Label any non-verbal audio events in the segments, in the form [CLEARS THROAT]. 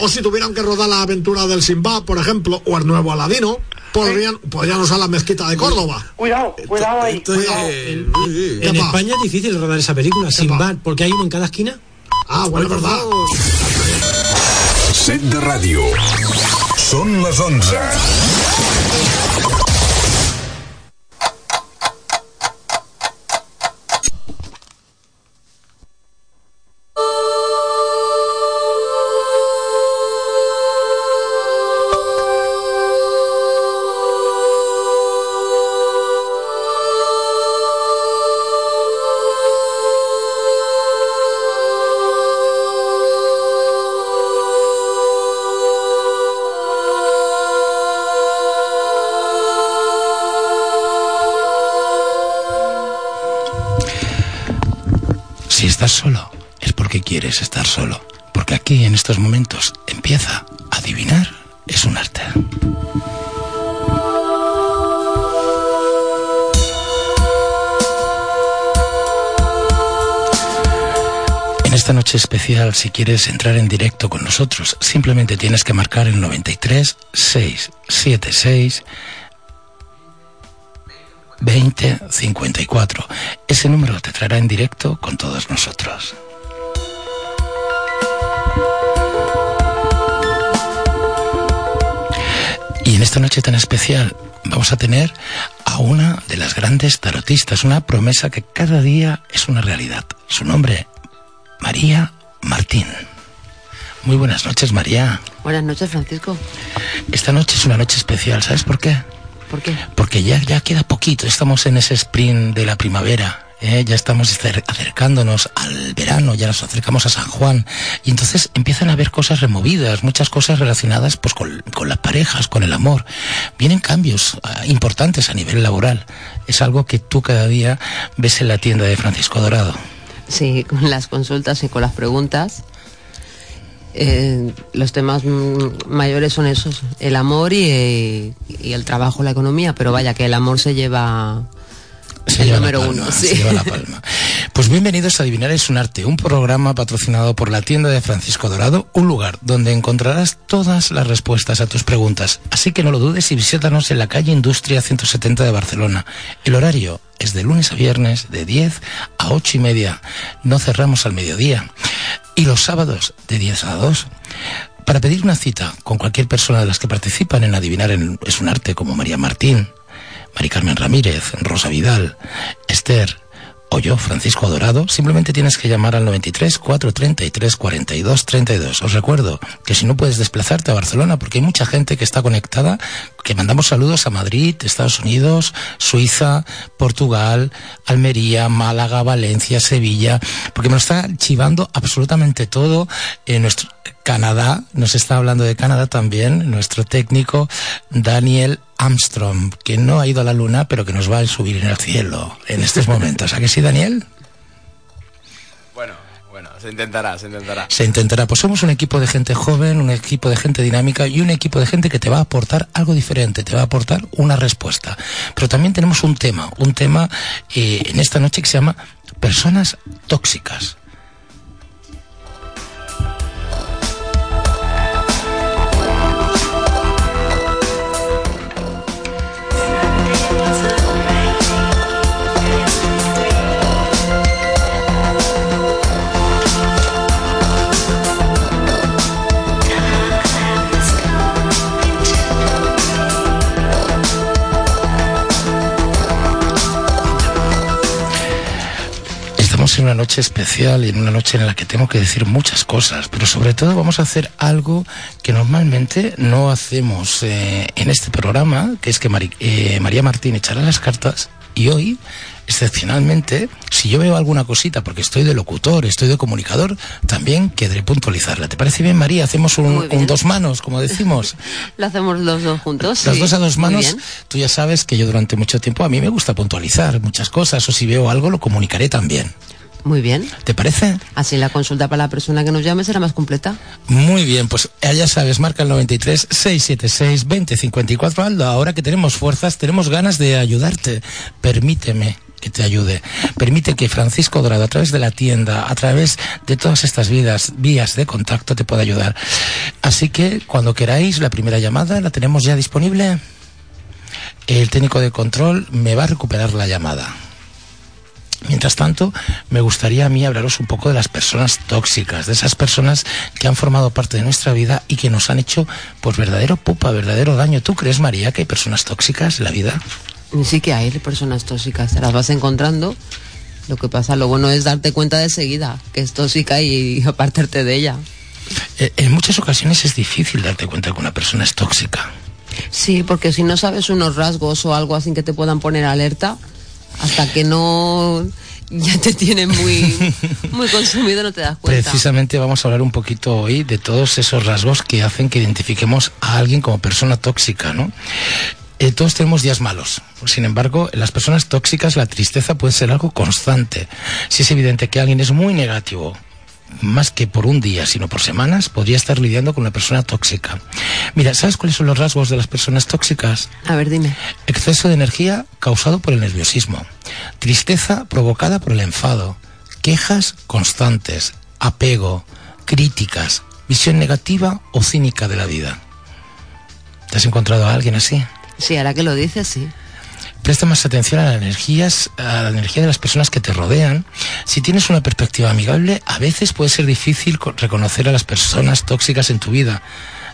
o si tuvieran que rodar la aventura del Simba, por ejemplo, o el nuevo Aladino, podrían, podrían usar la mezquita de Córdoba. Cuidado, cuidado ahí. cuidado. En España es difícil rodar esa película, Sinbad, porque hay uno en cada esquina. Ah, bueno, es verdad. Set de ràdio. Són les 11. Si quieres entrar en directo con nosotros, simplemente tienes que marcar el 93 676 2054. Ese número te traerá en directo con todos nosotros. Y en esta noche tan especial vamos a tener a una de las grandes tarotistas, una promesa que cada día es una realidad. Su nombre, María Martín. Muy buenas noches, María. Buenas noches, Francisco. Esta noche es una noche especial, ¿sabes por qué? ¿Por qué? Porque ya, ya queda poquito, estamos en ese sprint de la primavera. ¿eh? Ya estamos acer- acercándonos al verano, ya nos acercamos a San Juan. Y entonces empiezan a haber cosas removidas, muchas cosas relacionadas pues, con, con las parejas, con el amor. Vienen cambios ah, importantes a nivel laboral. Es algo que tú cada día ves en la tienda de Francisco Dorado. Sí, con las consultas y con las preguntas. eh, los temas mayores son esos, el amor eh, y el trabajo, la economía, pero vaya que el amor se lleva Se el número palma, uno. se sí. lleva la palma. Pues bienvenidos a Adivinar es un arte, un programa patrocinado por la tienda de Francisco Dorado, un lugar donde encontrarás todas las respuestas a tus preguntas. Así que no lo dudes y visítanos en la calle Industria 170 de Barcelona. El horario es de lunes a viernes de 10 a 8 y media. No cerramos al mediodía. Y los sábados de 10 a 2. Para pedir una cita con cualquier persona de las que participan en Adivinar en- es un arte, como María Martín, Mari Carmen Ramírez, Rosa Vidal, Esther o yo, Francisco Dorado, simplemente tienes que llamar al 93 433 42 32. Os recuerdo que si no puedes desplazarte a Barcelona, porque hay mucha gente que está conectada, que mandamos saludos a Madrid, Estados Unidos, Suiza, Portugal, Almería, Málaga, Valencia, Sevilla, porque me lo está chivando absolutamente todo en nuestro Canadá, nos está hablando de Canadá también, nuestro técnico Daniel Armstrong, que no ha ido a la luna, pero que nos va a subir en el cielo en estos momentos. ¿A que sí, Daniel? Bueno, se intentará, se intentará. Se intentará. Pues somos un equipo de gente joven, un equipo de gente dinámica y un equipo de gente que te va a aportar algo diferente, te va a aportar una respuesta. Pero también tenemos un tema, un tema eh, en esta noche que se llama personas tóxicas. Noche especial y en una noche en la que tengo que decir muchas cosas, pero sobre todo vamos a hacer algo que normalmente no hacemos eh, en este programa, que es que Mari- eh, María Martín echará las cartas y hoy, excepcionalmente, si yo veo alguna cosita, porque estoy de locutor, estoy de comunicador, también quedaré puntualizarla. ¿Te parece bien, María? Hacemos un, un dos manos, como decimos. [LAUGHS] Lo hacemos los dos juntos. Las sí. dos a dos manos, tú ya sabes que yo durante mucho tiempo a mí me gusta puntualizar muchas cosas o si veo algo lo comunicaré también. Muy bien. ¿Te parece? Así la consulta para la persona que nos llame será más completa. Muy bien, pues ya sabes, marca el 93 676 2054. Aldo, ahora que tenemos fuerzas, tenemos ganas de ayudarte. Permíteme que te ayude. Permite que Francisco Dorado, a través de la tienda, a través de todas estas vidas, vías de contacto, te pueda ayudar. Así que cuando queráis, la primera llamada la tenemos ya disponible. El técnico de control me va a recuperar la llamada. Mientras tanto, me gustaría a mí hablaros un poco de las personas tóxicas, de esas personas que han formado parte de nuestra vida y que nos han hecho, pues, verdadero pupa, verdadero daño. ¿Tú crees, María, que hay personas tóxicas en la vida? Sí que hay personas tóxicas, te las vas encontrando. Lo que pasa, lo bueno es darte cuenta de seguida que es tóxica y [LAUGHS] apartarte de ella. Eh, en muchas ocasiones es difícil darte cuenta que una persona es tóxica. Sí, porque si no sabes unos rasgos o algo así que te puedan poner alerta, hasta que no ya te tiene muy, [LAUGHS] muy consumido, no te das cuenta. Precisamente vamos a hablar un poquito hoy de todos esos rasgos que hacen que identifiquemos a alguien como persona tóxica, ¿no? Eh, todos tenemos días malos. Sin embargo, en las personas tóxicas la tristeza puede ser algo constante. Si es evidente que alguien es muy negativo más que por un día, sino por semanas, podría estar lidiando con una persona tóxica. Mira, ¿sabes cuáles son los rasgos de las personas tóxicas? A ver, dime. Exceso de energía causado por el nerviosismo, tristeza provocada por el enfado, quejas constantes, apego, críticas, visión negativa o cínica de la vida. ¿Te has encontrado a alguien así? Sí, ahora que lo dices, sí presta más atención a las energías, a la energía de las personas que te rodean. Si tienes una perspectiva amigable, a veces puede ser difícil reconocer a las personas tóxicas en tu vida.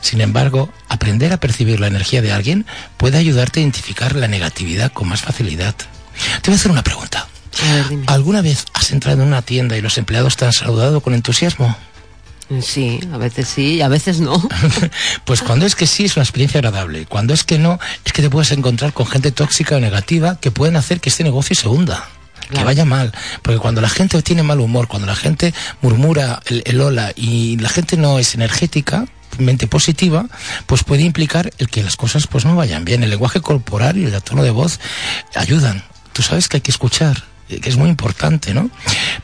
Sin embargo, aprender a percibir la energía de alguien puede ayudarte a identificar la negatividad con más facilidad. Te voy a hacer una pregunta. ¿Alguna vez has entrado en una tienda y los empleados te han saludado con entusiasmo? Sí, a veces sí, a veces no. [LAUGHS] pues cuando es que sí es una experiencia agradable, cuando es que no, es que te puedes encontrar con gente tóxica o negativa que pueden hacer que este negocio se hunda. Que vaya mal, porque cuando la gente tiene mal humor, cuando la gente murmura el, el hola y la gente no es energética, mente positiva, pues puede implicar el que las cosas pues no vayan bien. El lenguaje corporal y el tono de voz ayudan. Tú sabes que hay que escuchar, que es muy importante, ¿no?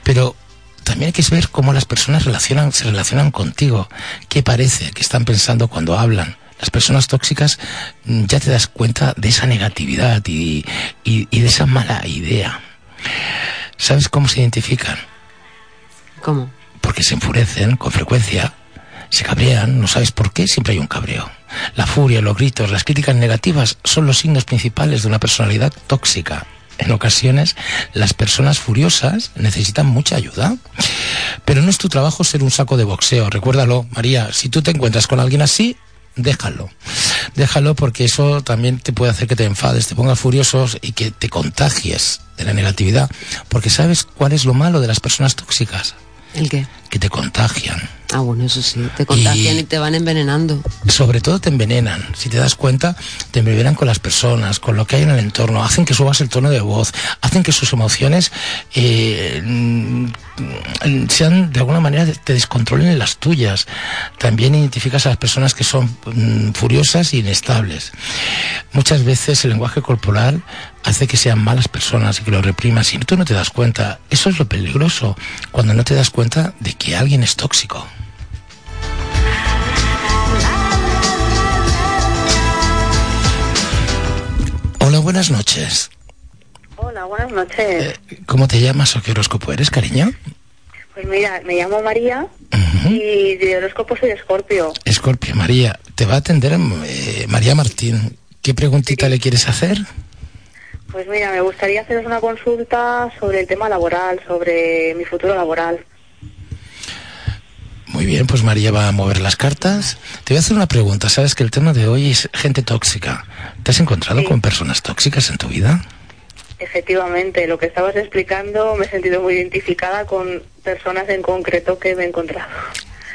Pero también hay que ver cómo las personas relacionan, se relacionan contigo. ¿Qué parece que están pensando cuando hablan? Las personas tóxicas mm, ya te das cuenta de esa negatividad y, de esa mala idea. ¿Sabes cómo se identifican? ¿Cómo? Porque se enfurecen con frecuencia, se cabrean, no sabes por qué, siempre hay un cabreo. La furia, los gritos, las críticas negativas son los signos principales de una personalidad tóxica en ocasiones las personas furiosas necesitan mucha ayuda. Pero no es tu trabajo ser un saco de boxeo. Recuérdalo, María, si tú te encuentras con alguien así, déjalo. Déjalo porque eso también te puede hacer que te enfades, te pongas furiosos y que te contagies de la negatividad. Porque sabes cuál es lo malo de las personas tóxicas. ¿El qué? Que te contagian. Ah, bueno, eso sí, te contagian y, te van envenenando. Sobre todo te envenenan. Si te das cuenta, te envenenan con las personas, con lo que hay en el entorno. Hacen que subas el tono de voz, hacen que sus emociones eh, sean de alguna manera te descontrolen las tuyas. También identificas a las personas que son mm, furiosas e inestables. Muchas veces el lenguaje corporal hace que sean malas personas y que lo reprimas y tú no te das cuenta. Eso es lo peligroso, cuando no te das cuenta de que alguien es tóxico. Hola, buenas noches. Hola, buenas noches. Eh, ¿Cómo te llamas o qué horóscopo eres, cariño? Pues mira, me llamo María y de horóscopo soy Escorpio. Escorpio, María. Te va a atender eh, María Martín. ¿Qué preguntita le quieres hacer? Pues mira, me gustaría haceros una consulta sobre el tema laboral, sobre mi futuro laboral. Muy bien, pues María va a mover las cartas. Te voy a hacer una pregunta. Sabes que el tema de hoy es gente tóxica. ¿Te has encontrado con personas tóxicas en tu vida? Efectivamente, lo que estabas explicando me he sentido muy identificada con personas en concreto que me he encontrado.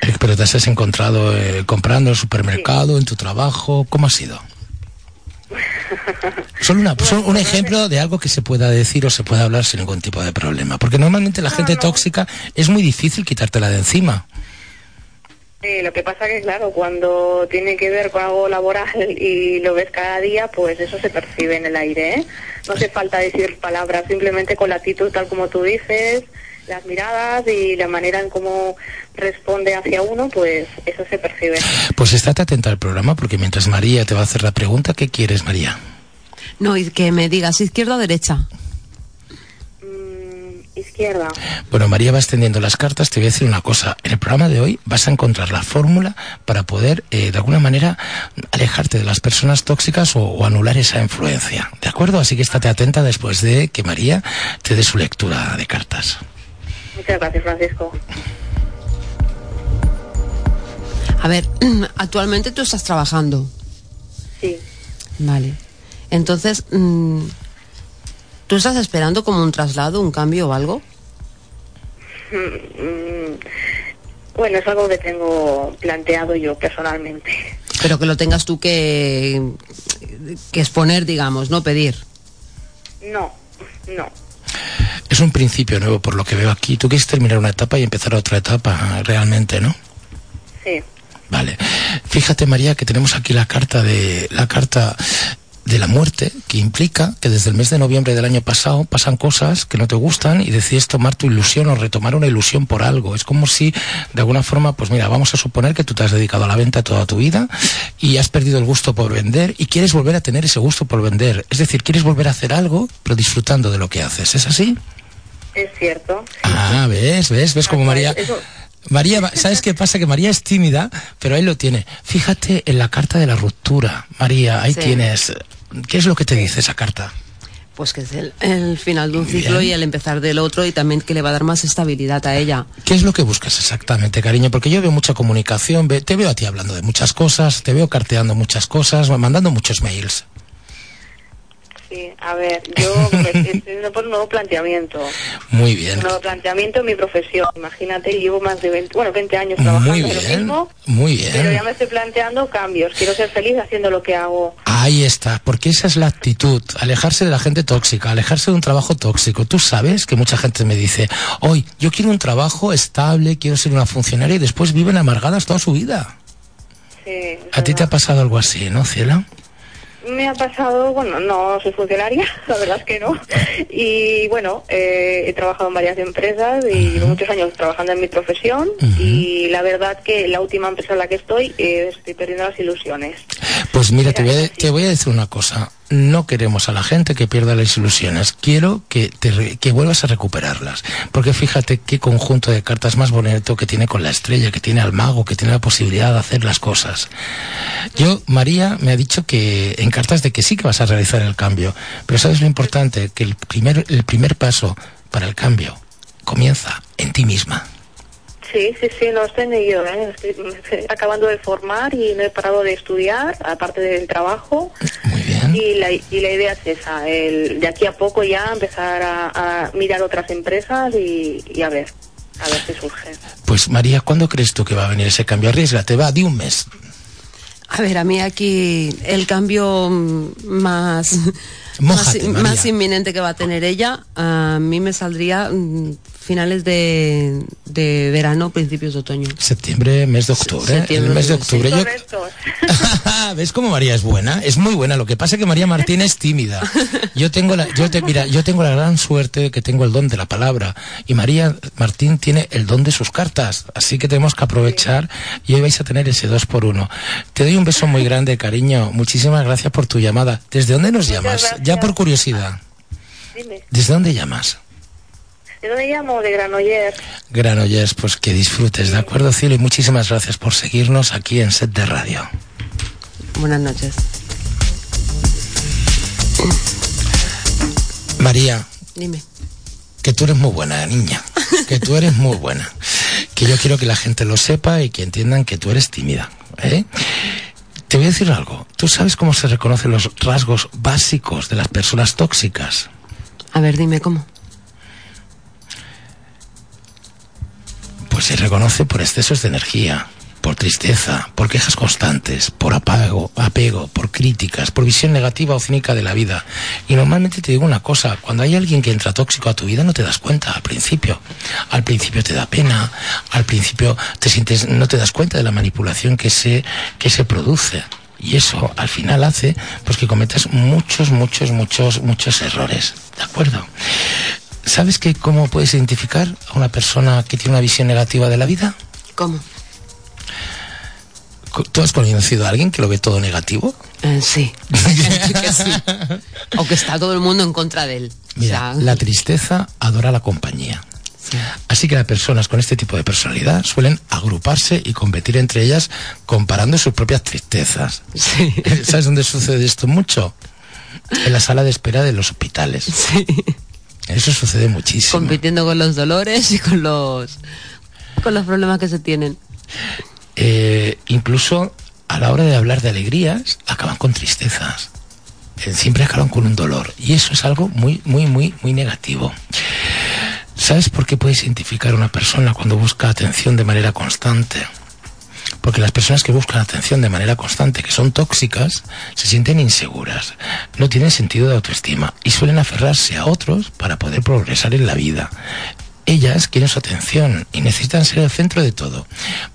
Eh, ¿Pero te has encontrado eh, comprando en el supermercado, en tu trabajo? ¿Cómo ha sido? Solo, una, un ejemplo de algo que se pueda decir o se pueda hablar sin ningún tipo de problema. Porque normalmente la gente tóxica es muy difícil quitártela de encima. Sí, lo que pasa que, claro, cuando tiene que ver con algo laboral y lo ves cada día, pues eso se percibe en el aire. ¿eh? No hace falta decir palabras, simplemente con la actitud tal como tú dices, las miradas y la manera en cómo responde hacia uno, pues eso se percibe. Pues estate atenta al programa porque mientras María te va a hacer la pregunta, ¿qué quieres, María? No, y que me digas izquierda o derecha. Mm, Izquierda. Bueno, María va extendiendo las cartas. Te voy a decir una cosa. En el programa de hoy vas a encontrar la fórmula para poder, eh, de alguna manera, alejarte de las personas tóxicas o, o anular esa influencia. ¿De acuerdo? Así que estate atenta después de que María te dé su lectura de cartas. Muchas gracias, Francisco. A ver, [CLEARS THROAT] actualmente tú estás trabajando. Sí. Vale. Entonces, mm, ¿tú estás esperando como un traslado, un cambio o algo? Mm, Bueno, es algo que tengo planteado yo personalmente. Pero que lo tengas tú que, que exponer, digamos, no pedir. No, no. Es un principio nuevo por lo que veo aquí. Tú quieres terminar una etapa y empezar otra etapa realmente, ¿no? Sí. Vale. Fíjate, María, que tenemos aquí la carta de la carta de la muerte, que implica que desde el mes de noviembre del año pasado pasan cosas que no te gustan y decides tomar tu ilusión o retomar una ilusión por algo. Es como si, de alguna forma, pues mira, vamos a suponer que tú te has dedicado a la venta toda tu vida y has perdido el gusto por vender y quieres volver a tener ese gusto por vender. Es decir, quieres volver a hacer algo, pero disfrutando de lo que haces. ¿Es así? Es cierto. Ah, ves, ves, ves como María... Eso- María, ¿sabes qué pasa? Que María es tímida, pero ahí lo tiene. Fíjate en la carta de la ruptura, María, ahí Sí. tienes. ¿Qué es lo que te dice esa carta? Pues que es el, el final de un ciclo bien. y el empezar del otro y también que le va a dar más estabilidad a ella. ¿Qué es lo que buscas exactamente, cariño? Porque yo veo mucha comunicación, te veo a ti hablando de muchas cosas, te veo carteando muchas cosas, mandando muchos mails. Sí, a ver, yo pues, [LAUGHS] estoy haciendo por un nuevo planteamiento. Muy bien. Un nuevo planteamiento en mi profesión. Imagínate, llevo más de 20, bueno, 20 años trabajando Muy en lo bien, mismo, muy pero ya bien. me estoy planteando cambios. Quiero ser feliz haciendo lo que hago. Ahí está, porque esa es la actitud, alejarse de la gente tóxica, alejarse de un trabajo tóxico. Tú sabes que mucha gente me dice, hoy yo quiero un trabajo estable, quiero ser una funcionaria y después viven amargadas toda su vida. Sí, A ti te ha pasado algo así, ¿no, Ciela? Me ha pasado, bueno, no soy funcionaria, [LAUGHS] la verdad es que no. Y bueno, eh, he trabajado en varias empresas y llevo muchos años trabajando en mi profesión y la verdad que la última empresa en la que estoy eh, estoy perdiendo las ilusiones. Pues mira, te voy, a, Mira, te voy a decir una cosa. No queremos a la gente que pierda las ilusiones. Quiero que, te que vuelvas a recuperarlas. Porque fíjate qué conjunto de cartas más bonito que tiene con la estrella, que tiene al mago, que tiene la posibilidad de hacer las cosas. Yo, María, me ha dicho que en cartas de que sí que vas a realizar el cambio. Pero sabes lo importante, que el primer, el primer paso para el cambio comienza en ti misma. Sí, sí, sí, lo estoy en ello. ¿eh? Estoy, me estoy acabando de formar y no he parado de estudiar, aparte del trabajo. Muy bien. Y la, y la idea es esa, el, de aquí a poco ya empezar a, a mirar otras empresas y, y a ver, a ver qué surge. Pues María, ¿cuándo crees tú que va a venir ese cambio? Arriesgate, va, di un mes. A ver, a mí aquí el cambio más, Mójate, más, más inminente que va a tener ella, a mí me saldría mm, finales de, de verano, principios de otoño. Septiembre, mes de octubre. septiembre, el mes de sí. octubre. Yo-. [LAUGHS] ¿Ves cómo María es buena? Es muy buena. Lo que pasa es que María Martín es tímida. Yo tengo la, yo te, mira, yo tengo la gran suerte de que tengo el don de la palabra. Y María Martín tiene el don de sus cartas. Así que tenemos que aprovechar y hoy vais a tener ese dos por uno. Te doy un beso muy grande, cariño. Muchísimas gracias por tu llamada. ¿Desde dónde nos Muchas llamas? gracias. Ya por curiosidad. Dime, ¿Desde dónde llamas? ¿De dónde llamo? De Granollers. Granollers, pues que disfrutes, ¿de acuerdo, cielo? Y muchísimas gracias por seguirnos aquí en Set de Radio. Buenas noches. María, Dime. que tú eres muy buena, niña. Que tú eres muy buena. Que yo quiero que la gente lo sepa y que entiendan que tú eres tímida. ¿eh? Te voy a decir algo. ¿Tú sabes cómo se reconocen los rasgos básicos de las personas tóxicas? A ver, dime cómo. Pues se reconoce por excesos de energía, por tristeza, por quejas constantes, por apago, apego, por críticas, por visión negativa o cínica de la vida. Y normalmente te digo una cosa, cuando hay alguien que entra tóxico a tu vida no te das cuenta al principio. Al principio te da pena, al principio te sientes, no te das cuenta de la manipulación que se, que se produce. Y eso al final hace pues que cometas muchos, muchos, muchos, muchos errores. ¿De acuerdo? ¿Sabes que cómo puedes identificar a una persona que tiene una visión negativa de la vida? ¿Cómo? ¿Tú has conocido a alguien que lo ve todo negativo? Eh, sí. [LAUGHS] que sí. O que está todo el mundo en contra de él. Mira, O sea, la tristeza adora la compañía. sí. Así que las personas con este tipo de personalidad suelen agruparse y competir entre ellas comparando sus propias tristezas. Sí. [LAUGHS] ¿Sabes dónde sucede esto mucho? En la sala de espera de los hospitales. Sí. Eso sucede muchísimo. Compitiendo con los dolores y con los con los problemas que se tienen. Eh, incluso a la hora de hablar de alegrías, acaban con tristezas. Eh, siempre acaban con un dolor. Y eso es algo muy, muy, muy, muy negativo. ¿Sabes por qué puedes identificar a una persona cuando busca atención de manera constante? Porque las personas que buscan atención de manera constante, que son tóxicas, se sienten inseguras, no tienen sentido de autoestima y suelen aferrarse a otros para poder progresar en la vida. Ellas quieren su atención y necesitan ser el centro de todo.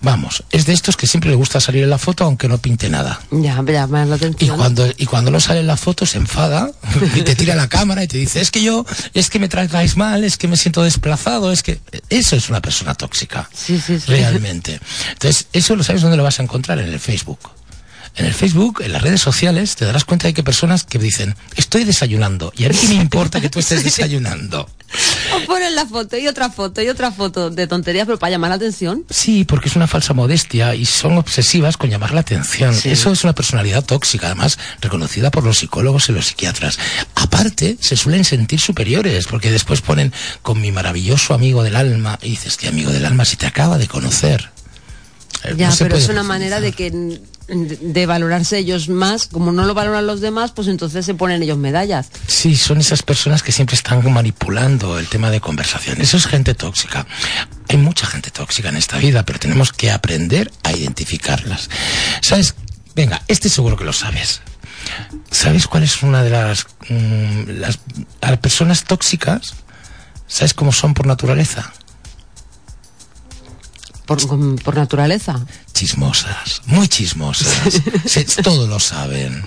Vamos, es de estos que siempre le gusta salir en la foto aunque no pinte nada. Ya, me la Y atención. cuando, y cuando no sale en la foto se enfada y te tira la cámara y te dice, es que yo, es que me tratáis mal, es que me siento desplazado, es que eso es una persona tóxica. Sí, sí, sí. Realmente. Entonces, eso lo sabes dónde lo vas a encontrar en el Facebook. En el Facebook, en las redes sociales, te darás cuenta de que hay personas que dicen, estoy desayunando, y a mí me importa que tú estés [LAUGHS] desayunando. O ponen la foto y otra foto y otra foto de tonterías, pero para llamar la atención. Sí, porque es una falsa modestia y son obsesivas con llamar la atención. Sí. Eso es una personalidad tóxica, además reconocida por los psicólogos y los psiquiatras. Aparte, se suelen sentir superiores, porque después ponen con mi maravilloso amigo del alma, y dices, ¿qué amigo del alma si te acaba de conocer? Eh, Ya, no pero es una manera de que de valorarse ellos más, como no lo valoran los demás, pues entonces se ponen ellos medallas. Sí, son esas personas que siempre están manipulando el tema de conversación. Eso es gente tóxica. Hay mucha gente tóxica en esta vida, pero tenemos que aprender a identificarlas. ¿Sabes? Venga, este seguro que lo sabes. ¿Sabes cuál es una de las, mm, las, las personas tóxicas? ¿Sabes cómo son por naturaleza? Por, con- por naturaleza. Chismosas, muy chismosas. [LAUGHS] Se- todo lo saben.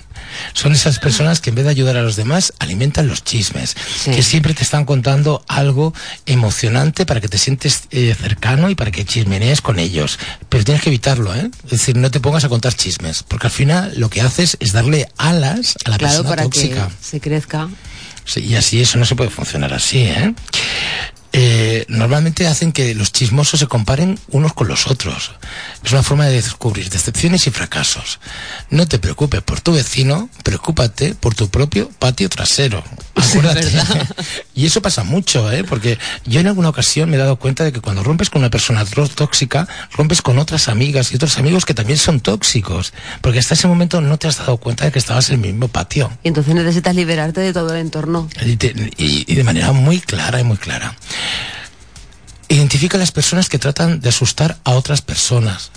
Son esas personas que en vez de ayudar a los demás alimentan los chismes, Sí. que siempre te están contando algo emocionante para que te sientes eh, cercano y para que chismenees con ellos. Pero tienes que evitarlo, ¿eh? Es decir, no te pongas a contar chismes, porque al final lo que haces es darle alas a la Claro, persona para tóxica. que se crezca. Sí, y así eso no se puede funcionar así, ¿eh? Eh, normalmente hacen que los chismosos se comparen unos con los otros. Es una forma de descubrir decepciones y fracasos. No te preocupes por tu vecino, preocúpate por tu propio patio trasero. [LAUGHS] Acuérdate. [LAUGHS] y eso pasa mucho, ¿eh? Porque yo en alguna ocasión me he dado cuenta de que cuando rompes con una persona tóxica, rompes con otras amigas y otros amigos que también son tóxicos. Porque hasta ese momento no te has dado cuenta de que estabas en el mismo patio. Y entonces necesitas liberarte de todo el entorno. Y, te- y- y de manera muy clara y muy clara. Identifica a las personas que tratan de asustar a otras personas.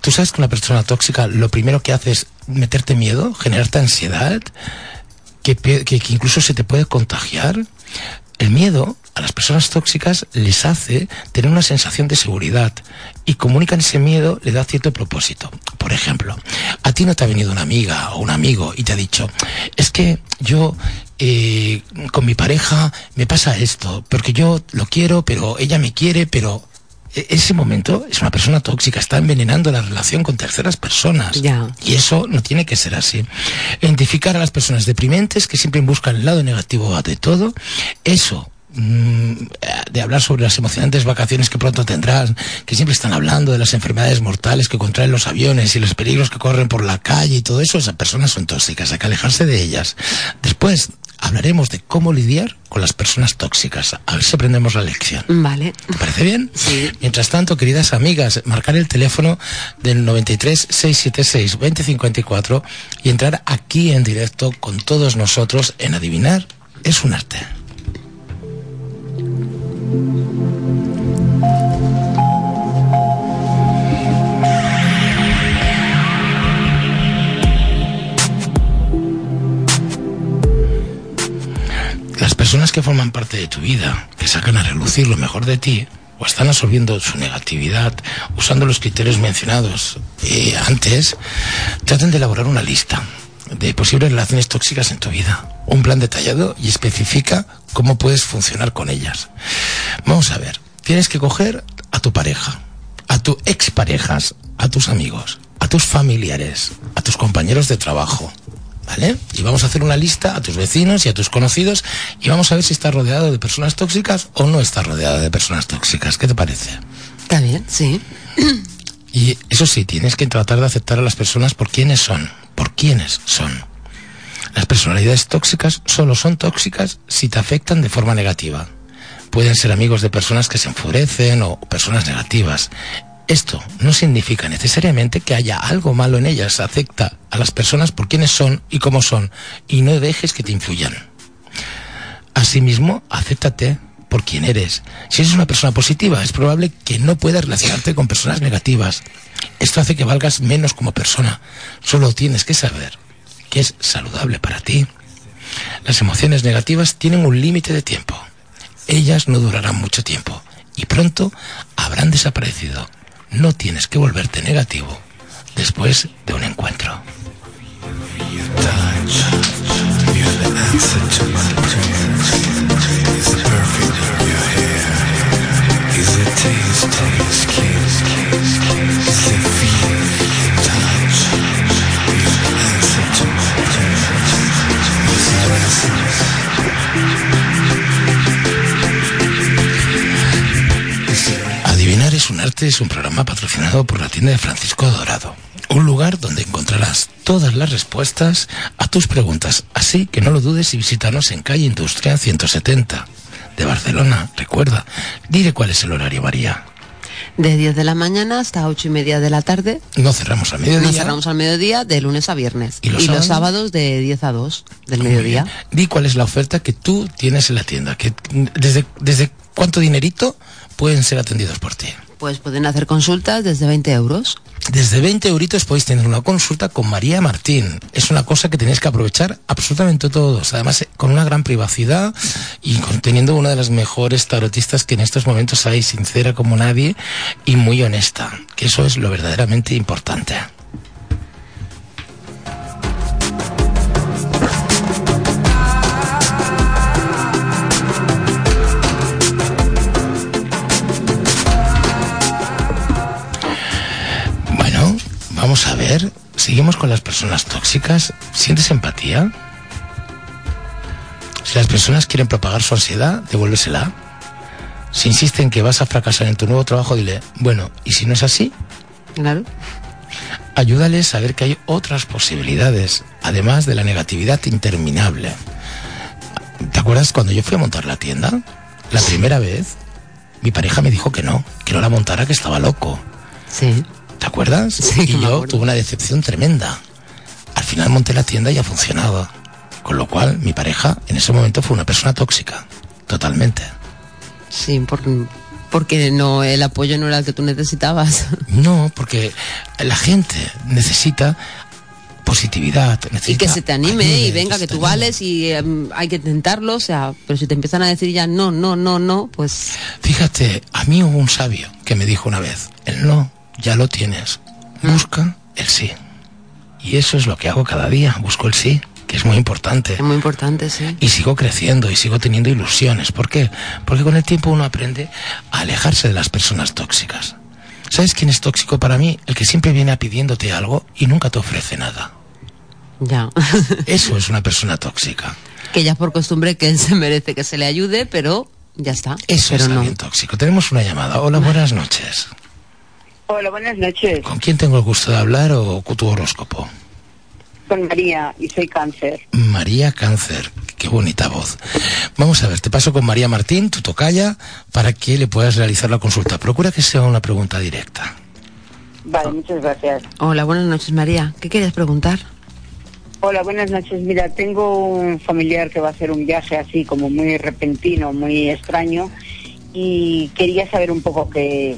Tú sabes que una persona tóxica lo primero que hace es meterte miedo, generarte ansiedad, que, que incluso se te puede contagiar. El miedo a las personas tóxicas les hace tener una sensación de seguridad y comunican ese miedo, le da cierto propósito. Por ejemplo, a ti no te ha venido una amiga o un amigo y te ha dicho, es que yo eh, con mi pareja me pasa esto, porque yo lo quiero, pero ella me quiere, pero e- ese momento es una persona tóxica, está envenenando la relación con terceras personas. Y eso no tiene que ser así. Identificar a las personas deprimentes que siempre buscan el lado negativo de todo, eso mm, de hablar sobre las emocionantes vacaciones que pronto tendrán, que siempre están hablando de las enfermedades mortales que contraen los aviones y los peligros que corren por la calle y todo eso, esas personas son tóxicas, hay que alejarse de ellas. Después hablaremos de cómo lidiar con las personas tóxicas. A ver si aprendemos la lección. Vale. ¿Te parece bien? Sí. Mientras tanto, queridas amigas, marcar el teléfono del 93 676 2054 y entrar aquí en directo con todos nosotros en Adivinar es un arte. Las personas que forman parte de tu vida, que sacan a relucir lo mejor de ti, o están absorbiendo su negatividad usando los criterios mencionados eh, antes, traten de elaborar una lista de posibles relaciones tóxicas en tu vida. Un plan detallado y especifica cómo puedes funcionar con ellas. Vamos a ver, tienes que coger a tu pareja, a tu exparejas, a tus amigos, a tus familiares, a tus compañeros de trabajo. ¿Vale? Y vamos a hacer una lista a tus vecinos y a tus conocidos y vamos a ver si estás rodeado de personas tóxicas o no estás rodeado de personas tóxicas. ¿Qué te parece? Está bien, sí. Y eso sí, tienes que tratar de aceptar a las personas por quienes son, por quienes son. Las personalidades tóxicas solo son tóxicas si te afectan de forma negativa. Pueden ser amigos de personas que se enfurecen o personas negativas. Esto no significa necesariamente que haya algo malo en ellas. Acepta a las personas por quienes son y cómo son y no dejes que te influyan. Asimismo, acéptate por quien eres. Si eres una persona positiva, es probable que no puedas relacionarte con personas negativas. Esto hace que valgas menos como persona. Solo tienes que saber que es saludable para ti. Las emociones negativas tienen un límite de tiempo. Ellas no durarán mucho tiempo y pronto habrán desaparecido. No tienes que volverte negativo después de un encuentro. Es un arte es un programa patrocinado por la tienda de Francisco Dorado. Un lugar donde encontrarás todas las respuestas a tus preguntas. Así que no lo dudes y visítanos en calle Industria 170 de Barcelona. Recuerda, dile cuál es el horario, María. De 10 de la mañana hasta 8 y media de la tarde. No cerramos al mediodía. Nos cerramos al mediodía de lunes a viernes. ¿Y los sábados? sábados de 10 a 2 del Muy mediodía. bien. Di cuál es la oferta que tú tienes en la tienda. Que, desde, ¿Desde cuánto dinerito pueden ser atendidos por ti? Pues pueden hacer consultas desde 20 euros. Desde 20 euritos podéis tener una consulta con María Martín. Es una cosa que tenéis que aprovechar absolutamente todos. Además, eh, con una gran privacidad y teniendo una de las mejores tarotistas que en estos momentos hay, sincera como nadie y muy honesta. Que eso es lo verdaderamente importante. Vamos a ver. Seguimos con las personas tóxicas. ¿Sientes empatía? Si las personas quieren propagar su ansiedad, devuélvesela. Si insisten que vas a fracasar en tu nuevo trabajo, dile, bueno, ¿y si no es así? Claro. Ayúdales a ver que hay otras posibilidades, además de la negatividad interminable. ¿Te acuerdas cuando yo fui a montar la tienda? La primera vez, mi pareja me dijo que no, que no la montara, que estaba loco. Sí. ¿Te acuerdas? Sí, y yo tuve una decepción tremenda. Al final monté la tienda y ha funcionado. Con lo cual, mi pareja en ese momento fue una persona tóxica. Totalmente. Sí, por- porque no el apoyo no era el que tú necesitabas. [LAUGHS] No, porque la gente necesita positividad. y que se te anime y venga, que tú vales y em, hay que intentarlo, o sea, pero si te empiezan a decir ya no, no, no, no, pues Fíjate, a mí hubo un sabio que me dijo una vez, el no ya lo tienes, busca el sí. Y eso es lo que hago cada día, busco el sí, que es muy importante. es muy importante, sí. Y sigo creciendo y sigo teniendo ilusiones. ¿Por qué? Porque con el tiempo uno aprende a alejarse de las personas tóxicas. ¿Sabes quién es tóxico para mí? El que siempre viene a pidiéndote algo y nunca te ofrece nada. Ya. [LAUGHS] Eso es una persona tóxica. que ya por costumbre que él se merece que se le ayude, pero ya está. Eso pero es no. alguien tóxico. Tenemos una llamada. Hola, buenas noches. Hola, buenas noches. ¿Con quién tengo el gusto de hablar o con tu horóscopo? Con María y soy cáncer. María Cáncer. Qué bonita voz. Vamos a ver, te paso con María Martín, tu tocaya, para que le puedas realizar la consulta. Procura que sea una pregunta directa. Vale, muchas gracias. Hola, buenas noches, María. ¿Qué querías preguntar? Hola, buenas noches. Mira, tengo un familiar que va a hacer un viaje así como muy repentino, muy extraño y quería saber un poco que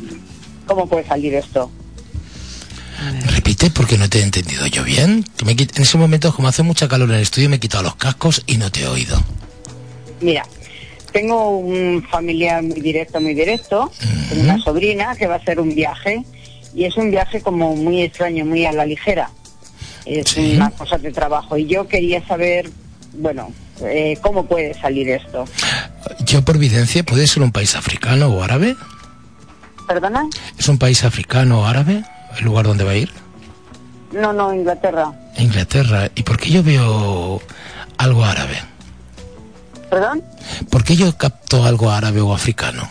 cómo puede salir esto. Repite porque no te he entendido yo bien. Que me en ese momento, como hace mucha calor en el estudio, me he quitado los cascos y no te he oído. Mira, tengo un familiar muy directo, muy directo, tengo una sobrina que va a hacer un viaje y es un viaje como muy extraño, muy a la ligera. Es Sí. una cosa de trabajo y yo quería saber, bueno, eh, cómo puede salir esto. Yo por videncia, ¿puede ser un país africano o árabe? ¿Perdona? ¿Es un país africano o árabe el lugar donde va a ir? No, no, Inglaterra. Inglaterra. ¿Y por qué yo veo algo árabe? ¿Perdón? ¿Por qué yo capto algo árabe o africano?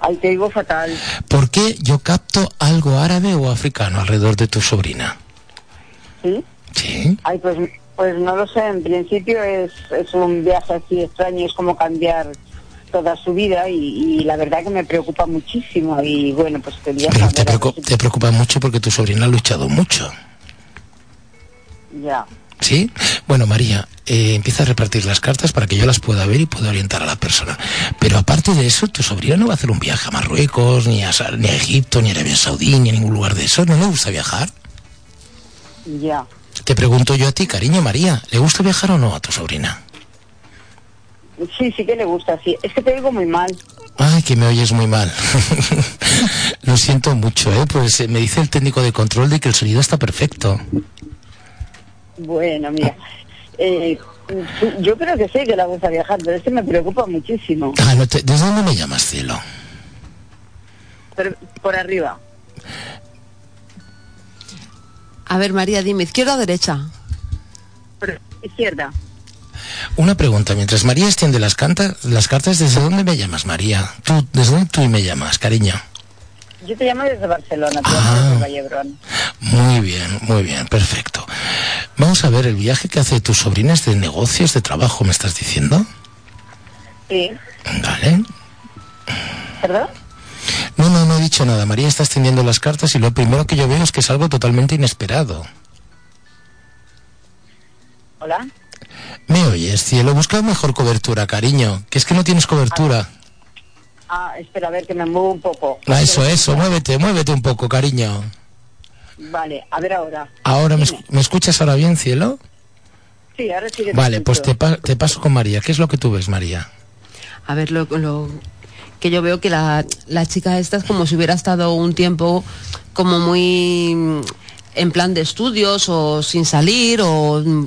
Ay, te digo fatal. ¿Por qué yo capto algo árabe o africano alrededor de tu sobrina? ¿Sí? Sí. Ay, pues, pues no lo sé. En principio es, es un viaje así extraño, es como cambiar toda su vida y, y la verdad que me preocupa muchísimo y bueno, pues quería Pero te, saber a ver preocu- te preocupa mucho porque tu sobrina ha luchado mucho. Ya. ¿Sí? Bueno, María, eh, empieza a repartir las cartas para que yo las pueda ver y pueda orientar a la persona. Pero aparte de eso, tu sobrina no va a hacer un viaje a Marruecos, ni a, ni a Egipto, ni a Arabia Saudí, ni a ningún lugar de eso. ¿No le gusta viajar? Ya. Te pregunto yo a ti, cariño María, ¿le gusta viajar o no a tu sobrina? Sí, sí que le gusta, sí. Es que te digo muy mal. Ay, que me oyes muy mal. [LAUGHS] Lo siento mucho, ¿eh? Pues eh, me dice el técnico de control de que el sonido está perfecto. Bueno, mira. Eh, yo creo que sí que le gusta viajar, pero es que me preocupa muchísimo. Ah, no te- ¿Desde dónde me llamas, cielo? Pero por arriba. A ver, María, dime, ¿izquierda o derecha? Por izquierda. Una pregunta, mientras María extiende las, canta- las cartas, ¿desde dónde me llamas, María? ¿Tú, ¿Desde dónde tú me llamas, cariño? Yo te llamo desde Barcelona, tú Ah. desde Vallebrón. Muy bien, muy bien, perfecto. Vamos a ver, el viaje que hace tu sobrina es de negocios, de trabajo, ¿me estás diciendo? Sí. Vale. ¿Perdón? No, no, no he dicho nada. María está extendiendo las cartas y lo primero que yo veo es que es algo totalmente inesperado. Hola. ¿Me oyes, cielo? Busca mejor cobertura, cariño. Que es que no tienes cobertura. Ah, espera, a ver que me muevo un poco. Ah, eso, eso. Muévete, muévete un poco, cariño. Vale, a ver ahora. Ahora, ¿me, Dime. esc- ¿me escuchas ahora bien, cielo? Sí, ahora sí Vale, pues te, escucho. pa- te paso con María. ¿Qué es lo que tú ves, María? A ver, lo, lo que yo veo que la, la chica esta es como si hubiera estado un tiempo como muy mm, en plan de estudios o sin salir o mm,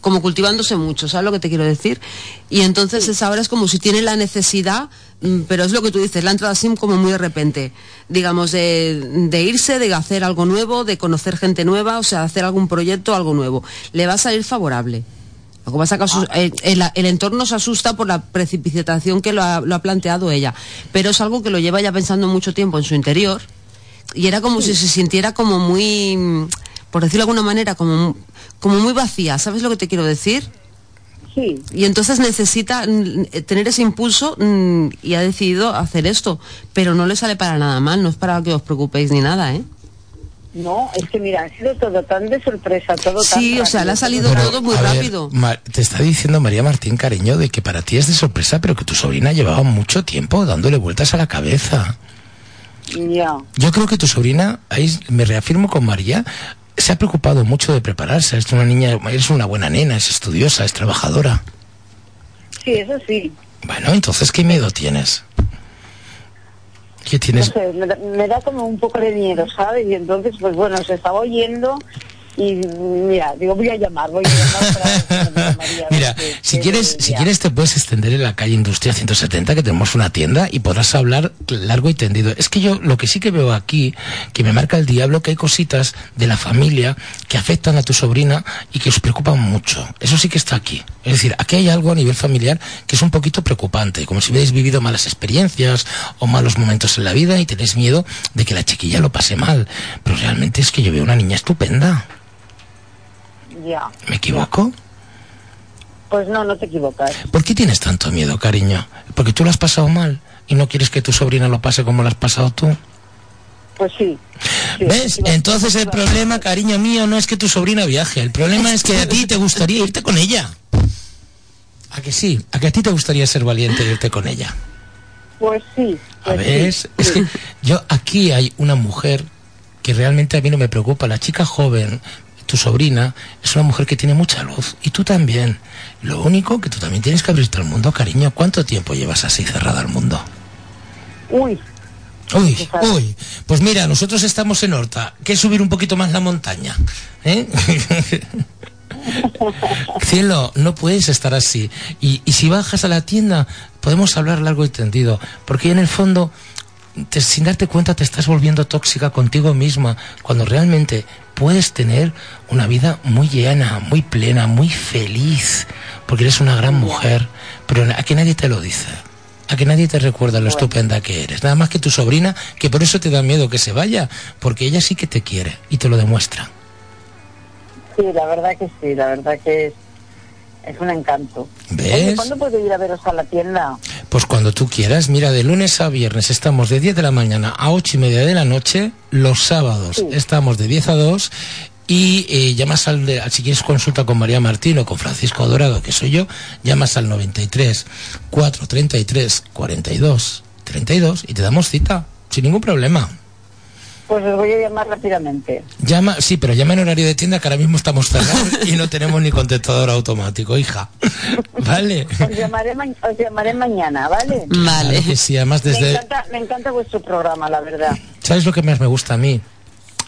como cultivándose mucho, ¿sabes lo que te quiero decir? Y entonces es ahora es como si tiene la necesidad, mm, pero es lo que tú dices, la ha entrado así como muy de repente, digamos, de, de irse, de hacer algo nuevo, de conocer gente nueva, o sea, hacer algún proyecto, algo nuevo. Le va a salir favorable. Lo que pasa que asu- el, el- el entorno se asusta por la precipitación que lo ha, lo ha planteado ella, pero es algo que lo lleva ya pensando mucho tiempo en su interior y era como si se sintiera como muy, por decirlo de alguna manera, como, como muy vacía, ¿sabes lo que te quiero decir? Sí, Y entonces necesita mm, eh, tener ese impulso mm, y ha decidido hacer esto, pero no le sale para nada mal, no es para que os preocupéis ni nada, ¿eh? no, es que mira, ha sido todo tan de sorpresa, todo tan Sí, o sea, le ha rápido, salido todo- todo muy ver, rápido. Te está diciendo María Martín, cariño, de que para ti es de sorpresa, pero que tu sobrina llevaba mucho tiempo dándole vueltas a la cabeza. Ya, Yo creo que tu sobrina, ahí me reafirmo con María, se ha preocupado mucho de prepararse. Es una niña, es una buena nena, es estudiosa, es trabajadora. sí, eso sí. Bueno, entonces, ¿qué miedo tienes? ¿Qué No tienes? sé, me da, me da como un poco de miedo, ¿sabes? Y entonces, pues bueno, se estaba oyendo y mira, digo, voy a llamar, voy a llamar para Mira, si quieres, si quieres te puedes extender en la calle Industria 170, que tenemos una tienda, y podrás hablar largo y tendido. Es que yo lo que sí que veo aquí, que me marca el diablo, que hay cositas de la familia que afectan a tu sobrina y que os preocupan mucho. Eso sí que está aquí. Es decir, aquí hay algo a nivel familiar que es un poquito preocupante, como si hubierais vivido malas experiencias o malos momentos en la vida y tenéis miedo de que la chiquilla lo pase mal. Pero realmente es que yo veo una niña estupenda. Ya. ¿Me equivoco? Pues no, no te equivocas. ¿Por qué tienes tanto miedo, cariño? ¿Porque tú lo has pasado mal y no quieres que tu sobrina lo pase como lo has pasado tú? Pues sí. sí, ¿Ves? sí, Entonces el problema, cariño mío, no es que tu sobrina viaje. El problema es que a ti te gustaría irte con ella. ¿A que sí? ¿A que a ti te gustaría ser valiente e irte con ella? Pues sí. A pues ver, sí, es que yo aquí hay una mujer que realmente a mí no me preocupa. La chica joven, tu sobrina, es una mujer que tiene mucha luz. Y tú también. Lo único que tú también tienes que abrirte al mundo, cariño. ¿Cuánto tiempo llevas así cerrada al mundo? Uy, Uy, uy. Pues mira, nosotros estamos en Horta. ¿Qué es subir un poquito más la montaña? ¿Eh? [LAUGHS] Cielo, no puedes estar así. Y, y si bajas a la tienda, podemos hablar largo y tendido. Porque en el fondo, te- sin darte cuenta te estás volviendo tóxica contigo misma, cuando realmente puedes tener una vida muy llena, muy plena, muy feliz, porque eres una gran mujer, pero a que nadie te lo dice. A que nadie te recuerda lo estupenda que eres. Nada más que tu sobrina, que por eso te da miedo que se vaya, porque ella sí que te quiere y te lo demuestra. Sí, la verdad que sí, la verdad que es, es un encanto. ¿Ves? Oye, ¿cuándo puedo ir a veros a la tienda? Pues cuando tú quieras, mira, de lunes a viernes estamos de 10 de la mañana a 8 y media de la noche, los sábados Sí. estamos de 10 a 2 y eh, llamas al, de- si quieres consulta con María Martín o con Francisco Dorado, que soy yo, llamas al 93 433 42 32 y te damos cita, sin ningún problema. Pues os voy a llamar rápidamente. Llama, sí, pero llama en horario de tienda que ahora mismo estamos cerrados [LAUGHS] y no tenemos ni contestador automático, hija. [LAUGHS] ¿Vale? Os llamaré, ma- os llamaré mañana, ¿vale? Vale. Claro que sí, además Me, desde... encanta, me encanta vuestro programa, la verdad. ¿Sabes lo que más me gusta a mí?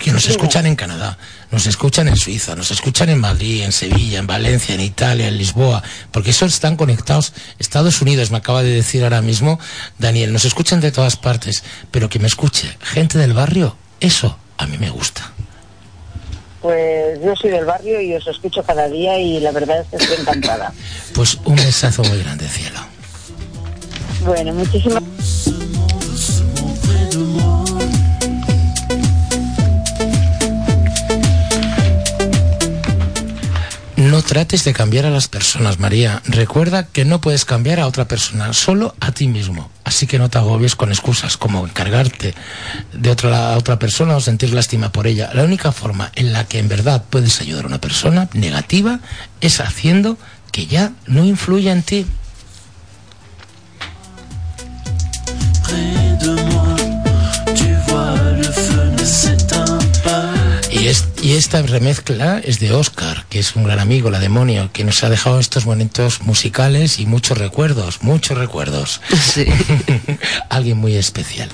Que nos escuchan en Canadá, nos escuchan en Suiza, nos escuchan en Madrid, en Sevilla, en Valencia, en Italia, en Lisboa, porque esos están conectados. Estados Unidos, me acaba de decir ahora mismo Daniel, nos escuchan de todas partes, pero que me escuche gente del barrio, eso a mí me gusta. Pues yo soy del barrio y os escucho cada día y la verdad es que estoy encantada. [LAUGHS] Pues un besazo muy grande, cielo. Bueno, muchísimas No trates de cambiar a las personas, María. Recuerda que no puedes cambiar a otra persona, solo a ti mismo. Así que no te agobies con excusas como encargarte de otra, otra persona o sentir lástima por ella. La única forma en la que en verdad puedes ayudar a una persona negativa es haciendo que ya no influya en ti. Es- y esta remezcla es de Oscar, que es un gran amigo, la demonio, que nos ha dejado estos momentos musicales y muchos recuerdos, muchos recuerdos. Sí. [LAUGHS] Alguien muy especial.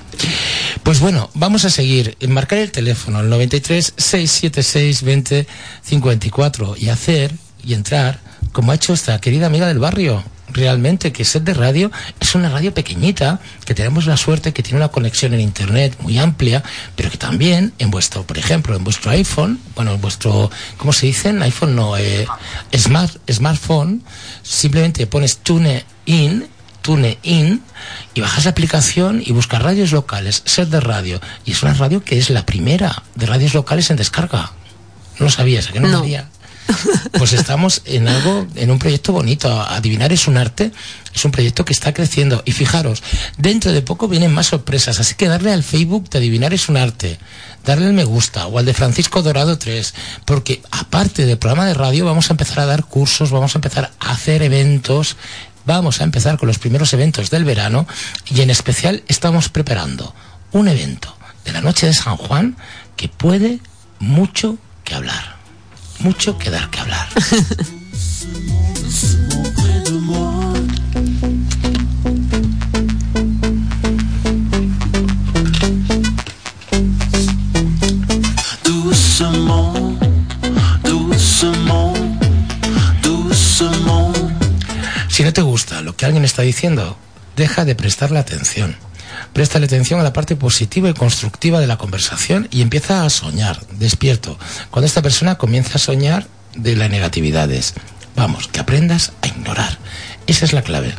Pues bueno, vamos a seguir. Marcar el teléfono, el 93 676 20 54 y hacer y entrar como ha hecho esta querida amiga del barrio. Realmente que Set de Radio es una radio pequeñita, que tenemos la suerte que tiene una conexión en internet muy amplia, pero que también en vuestro, por ejemplo, en vuestro iPhone, bueno, en vuestro, ¿cómo se dice? iPhone no, eh, smart, smartphone, simplemente pones Tune In TuneIn y bajas la aplicación y buscas radios locales, set de radio. Y es una radio que es la primera de radios locales en descarga. No lo sabías, ¿a que no, No. María? Pues estamos en algo, en un proyecto bonito. Adivinar es un arte, es un proyecto que está creciendo. Y fijaros, dentro de poco vienen más sorpresas, así que darle al Facebook de Adivinar es un arte, darle el me gusta o al de Francisco Dorado 3, porque aparte del programa de radio vamos a empezar a dar cursos, vamos a empezar a hacer eventos, vamos a empezar con los primeros eventos del verano y en especial estamos preparando un evento de la noche de San Juan que puede mucho que hablar mucho que dar que hablar. Si no te gusta lo que alguien está diciendo, deja de prestarle atención. Préstale atención a la parte positiva y constructiva de la conversación y empieza a soñar, despierto. Cuando esta persona comienza a soñar de las negatividades, vamos, que aprendas a ignorar. Esa es la clave.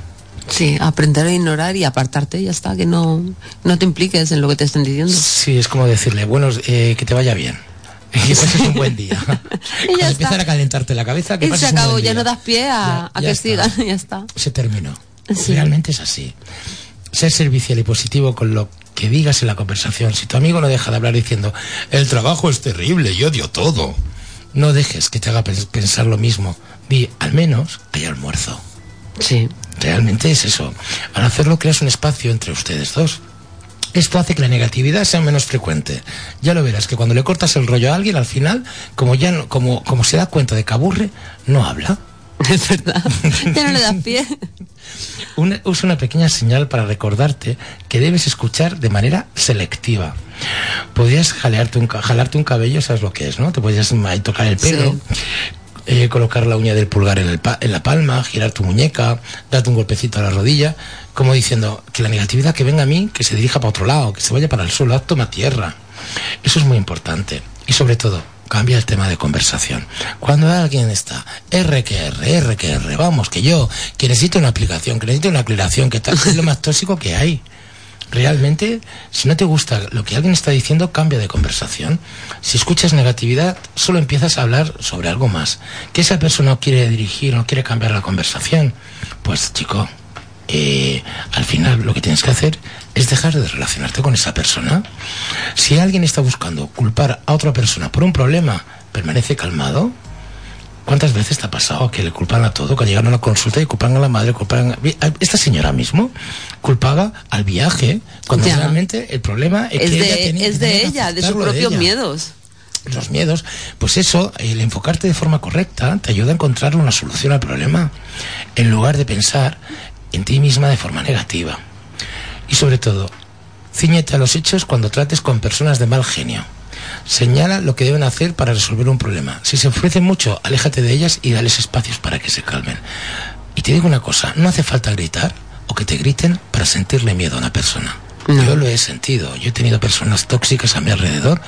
Sí, aprender a ignorar y apartarte, ya está, que no, no te impliques en lo que te estén diciendo. Sí, es como decirle, bueno, eh, que te vaya bien. [LAUGHS] Que pases un buen día. [LAUGHS] Cuando ya empiezan está. a calentarte la cabeza, que Y pases se un acabó, ya no das pie a, Ya- a ya que sigan, [LAUGHS] ya está. se terminó. Sí. Realmente es así. Ser servicial y positivo con lo que digas en la conversación. Si tu amigo no deja de hablar diciendo, el trabajo es terrible y odio todo, no dejes que te haga pens- pensar lo mismo. Di, al menos hay almuerzo. Sí. Realmente es eso. Al hacerlo creas un espacio entre ustedes dos. Esto hace que la negatividad sea menos frecuente. Ya lo verás que cuando le cortas el rollo a alguien, al final, como ya no- como, como se da cuenta de que aburre, no habla. [LAUGHS] Es verdad. Ya no le das pie. Una- usa una pequeña señal para recordarte que debes escuchar de manera selectiva. Podrías jalearte un, jalarte un cabello, sabes lo que es, ¿no? Te podrías ahí tocar el pelo. eh, colocar la uña del pulgar en, el pa- en la palma, girar tu muñeca, darte un golpecito a la rodilla, como diciendo que la negatividad que venga a mí, que se dirija para otro lado, que se vaya para el suelo, toma tierra. Eso es muy importante. Y sobre todo, cambia el tema de conversación. Cuando alguien está RQR, RQR, vamos, que yo, que necesito una aplicación, que necesito una aclaración, que tal, es lo más tóxico que hay. Realmente, si no te gusta lo que alguien está diciendo, cambia de conversación. Si escuchas negatividad, solo empiezas a hablar sobre algo más. Que esa persona quiere dirigir, no quiere cambiar la conversación. Pues chico, eh, al final lo que tienes que hacer es dejar de relacionarte con esa persona. Si alguien está buscando culpar a otra persona por un problema, permanece calmado. ¿Cuántas veces te ha pasado que le culpan a todo? Que llegan a una consulta y culpan a la madre, culpan a... Esta señora mismo culpaba al viaje, cuando Ya. realmente el problema es, Es que ella de, tenía- es de tenía ella, de sus propios ella miedos. los miedos, pues eso, el enfocarte de forma correcta te ayuda a encontrar una solución al problema, en lugar de pensar en ti misma de forma negativa. Y sobre todo, ciñete a los hechos cuando trates con personas de mal genio. Señala lo que deben hacer para resolver un problema. Si se ofrecen mucho, aléjate de ellas y dales espacios para que se calmen. Y te digo una cosa, no hace falta gritar o que te griten para sentirle miedo a una persona. No. Yo lo he sentido. Yo he tenido personas tóxicas a mi alrededor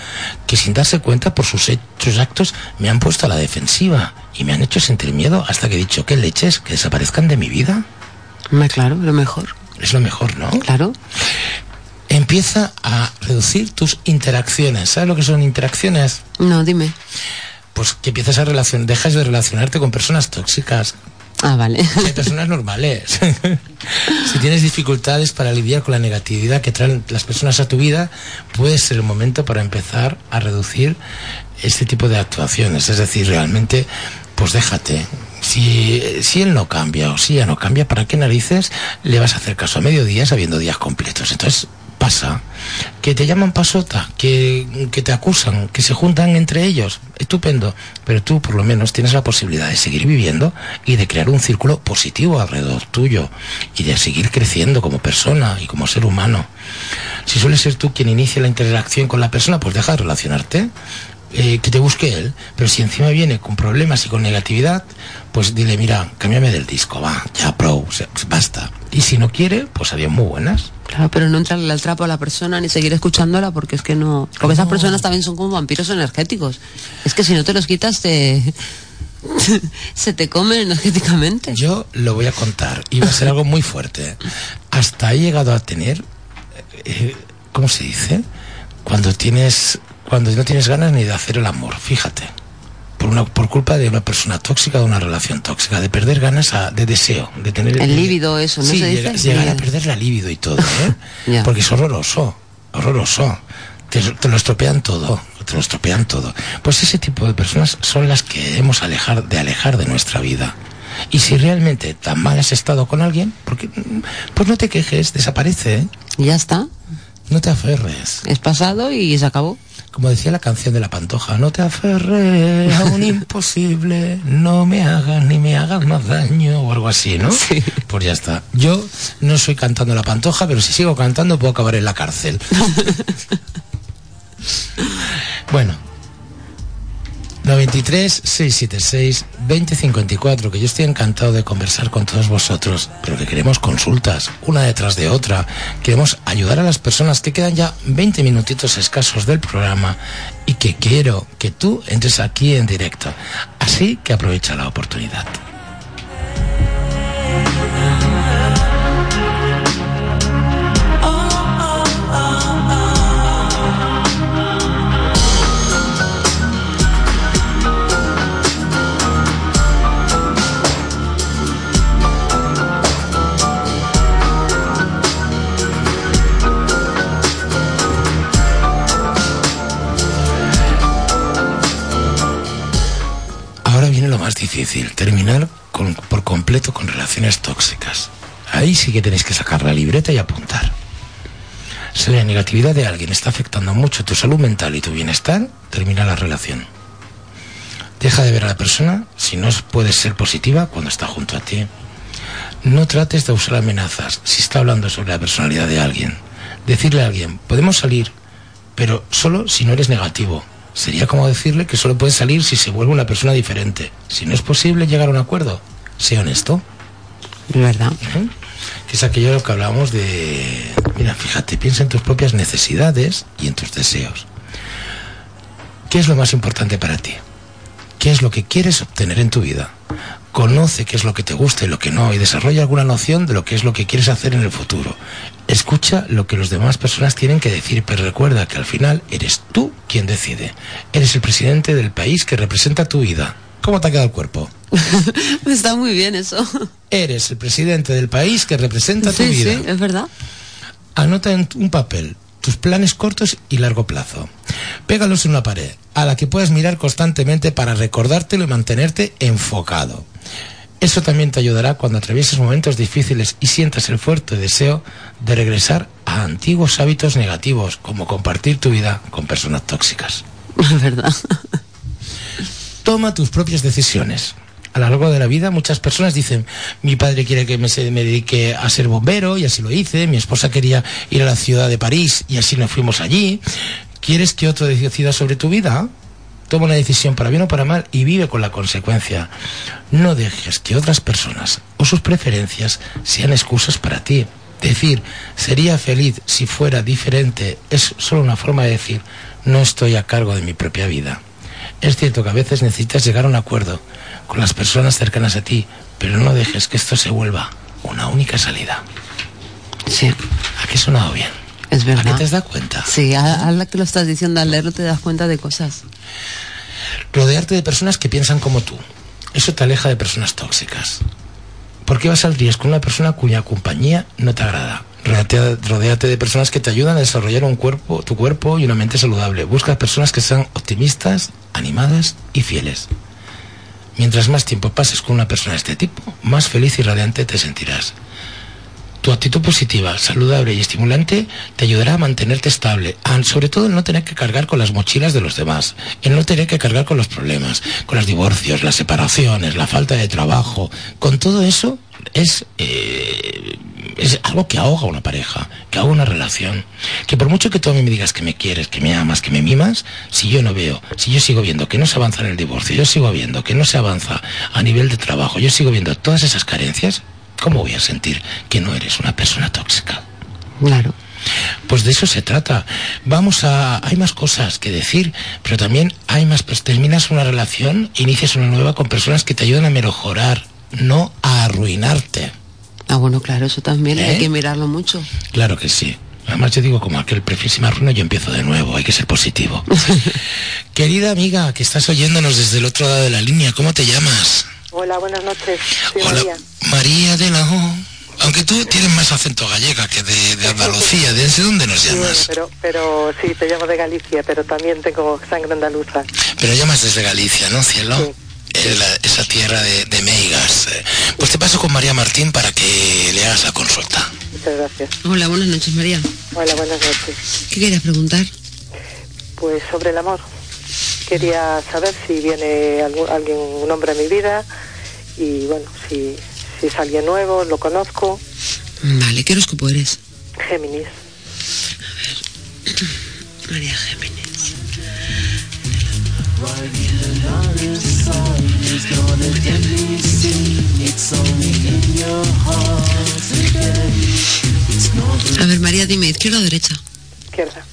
que sin darse cuenta por sus hechos actos me han puesto a la defensiva y me han hecho sentir miedo hasta que he dicho, ¿qué leches? ¿Que desaparezcan de mi vida? Claro, lo mejor. Es lo mejor, ¿no? Claro. Empieza a reducir tus interacciones. ¿Sabes lo que son interacciones? No, dime. Pues que empiezas a relacionar, dejas de relacionarte con personas tóxicas, Ah, vale. Hay personas normales. [LAUGHS] si tienes dificultades para lidiar con la negatividad que traen las personas a tu vida, puede ser el momento para empezar a reducir este tipo de actuaciones. Es decir, realmente, pues déjate. Si, si él no cambia o si ella no cambia, ¿para qué narices le vas a hacer caso a mediodía sabiendo días completos? Entonces, pasa. Que te llaman pasota, que, que te acusan, que se juntan entre ellos. Estupendo. Pero tú, por lo menos, tienes la posibilidad de seguir viviendo y de crear un círculo positivo alrededor tuyo y de seguir creciendo como persona y como ser humano. Si suele ser tú quien inicia la interacción con la persona, pues deja de relacionarte. Eh, que te busque él, pero si encima viene con problemas y con negatividad, pues dile, mira, cámbiame del disco, va, ya, pro, o sea, basta. Y si no quiere, pues adiós muy buenas. Claro, pero no entrarle al trapo a la persona ni seguir escuchándola porque es que no. Porque esas personas también son como vampiros energéticos. Es que si no te los quitas, te. [LAUGHS] se te comen energéticamente. Yo lo voy a contar y va a ser algo muy fuerte. Hasta he llegado a tener, eh, ¿cómo se dice? Cuando tienes, cuando no tienes ganas ni de hacer el amor, fíjate. Por, una, por culpa de una persona tóxica, de una relación tóxica, de perder ganas a- de deseo, de tener... El líbido, eso, ¿no Sí, se dice? llega- llegar a perder la libido y todo, ¿eh? [LAUGHS] Porque es horroroso, horroroso. Te, te lo estropean todo, te lo estropean todo. Pues ese tipo de personas son las que debemos alejar, de alejar de nuestra vida. Y si realmente tan mal has estado con alguien, porque, pues no te quejes, desaparece, ¿eh? Y ya está. no te aferres. Es pasado y se acabó. Como decía la canción de la Pantoja, no te aferres a un [LAUGHS] imposible, no me hagas ni me hagas más daño o algo así, ¿no? Sí. Pues ya está. Yo no soy cantando la Pantoja, pero si sigo cantando puedo acabar en la cárcel. [LAUGHS] bueno. 93 676 2054 que yo estoy encantado de conversar con todos vosotros, pero que queremos consultas, una detrás de otra. Queremos ayudar a las personas que quedan ya 20 minutitos escasos del programa y que quiero que tú entres aquí en directo. Así que aprovecha la oportunidad. Difícil, terminar con- por completo con relaciones tóxicas. Ahí sí que tenéis que sacar la libreta y apuntar. Si la negatividad de alguien está afectando mucho tu salud mental y tu bienestar, termina la relación. Deja de ver a la persona si no puede ser positiva cuando está junto a ti. No trates de usar amenazas si está hablando sobre la personalidad de alguien. Decirle a alguien, podemos salir, pero solo si no eres negativo. Sería como decirle que solo puede salir si se vuelve una persona diferente. Si no es posible llegar a un acuerdo, sé honesto. ¿Verdad? ¿Eh? Que es aquello de lo que hablábamos de... Mira, fíjate, piensa en tus propias necesidades y en tus deseos. ¿Qué es lo más importante para ti? ¿Qué es lo que quieres obtener en tu vida? Conoce qué es lo que te gusta y lo que no y desarrolla alguna noción de lo que es lo que quieres hacer en el futuro. Escucha lo que las demás personas tienen que decir, pero recuerda que al final eres tú quien decide. Eres el presidente del país que representa tu vida. ¿Cómo te ha quedado el cuerpo? [LAUGHS] Está muy bien eso. Eres el presidente del país que representa tu Sí, vida. sí, es verdad. Anota en un papel tus planes cortos y largo plazo. Pégalos en una pared, a la que puedas mirar constantemente para recordártelo y mantenerte enfocado. Eso también te ayudará cuando atravieses momentos difíciles y sientas el fuerte deseo de regresar a antiguos hábitos negativos, como compartir tu vida con personas tóxicas. [LAUGHS] Es verdad. Toma tus propias decisiones. A lo largo de la vida muchas personas dicen, mi padre quiere que me, me dedique a ser bombero y así lo hice, mi esposa quería ir a la ciudad de París y así nos fuimos allí. ¿Quieres que otro decida sobre tu vida? Toma una decisión para bien o para mal y vive con la consecuencia. No dejes que otras personas o sus preferencias sean excusas para ti. Decir, sería feliz si fuera diferente es solo una forma de decir, no estoy a cargo de mi propia vida. Es cierto que a veces necesitas llegar a un acuerdo con las personas cercanas a ti, pero no dejes que esto se vuelva una única salida. Sí, ¿A qué ha sonado bien? Es ¿A qué verdad. te dado cuenta? Sí, a, a la que lo estás diciendo al leerlo te das cuenta de cosas. Rodearte de personas que piensan como tú. Eso te aleja de personas tóxicas. ¿Por qué vas al riesgo con una persona cuya compañía no te agrada? Rodéate de personas que te ayudan a desarrollar un cuerpo, tu cuerpo y una mente saludable. Busca personas que sean optimistas, animadas y fieles. Mientras más tiempo pases con una persona de este tipo, más feliz y radiante te sentirás. Tu actitud positiva, saludable y estimulante te ayudará a mantenerte estable, sobre todo en no tener que cargar con las mochilas de los demás, en no tener que cargar con los problemas, con los divorcios, las separaciones, la falta de trabajo. Con todo eso es, eh, es algo que ahoga una pareja, que ahoga una relación. Que por mucho que tú a mí me digas que me quieres, que me amas, que me mimas, si yo no veo, si yo sigo viendo que no se avanza en el divorcio, yo sigo viendo que no se avanza a nivel de trabajo, yo sigo viendo todas esas carencias, ¿cómo voy a sentir que no eres una persona tóxica? Claro. Pues de eso se trata. Vamos a... Hay más cosas que decir, pero también hay más... Pues terminas una relación, inicias una nueva con personas que te ayudan a mejorar, no a arruinarte. Ah, bueno, claro, eso también ¿Eh? hay que mirarlo mucho. Claro que sí. Además yo digo como aquel me arruino yo empiezo de nuevo, hay que ser positivo. [LAUGHS] Querida amiga, que estás oyéndonos desde el otro lado de la línea, ¿cómo te llamas? Hola, buenas noches. Soy Hola, María. María de la O. Aunque tú tienes más acento gallega que de, de Andalucía, ¿desde dónde nos Sí, llamas? pero, pero sí, te llamo de Galicia, pero también tengo sangre andaluza. Pero llamas desde Galicia, ¿no, cielo? Sí. La- esa tierra de, de meigas. Pues te paso con María Martín para que le hagas la consulta. Muchas gracias. Hola, buenas noches, María. Hola, buenas noches. ¿Qué querías preguntar? Pues sobre el amor. Quería saber si viene algún, alguien, un hombre a mi vida y bueno, si, si es alguien nuevo, lo conozco. Vale, ¿qué horóscopo eres? Géminis. [CLEARS THROAT] María Géminis. A ver, María, dime, ¿izquierda o derecha? Izquierda.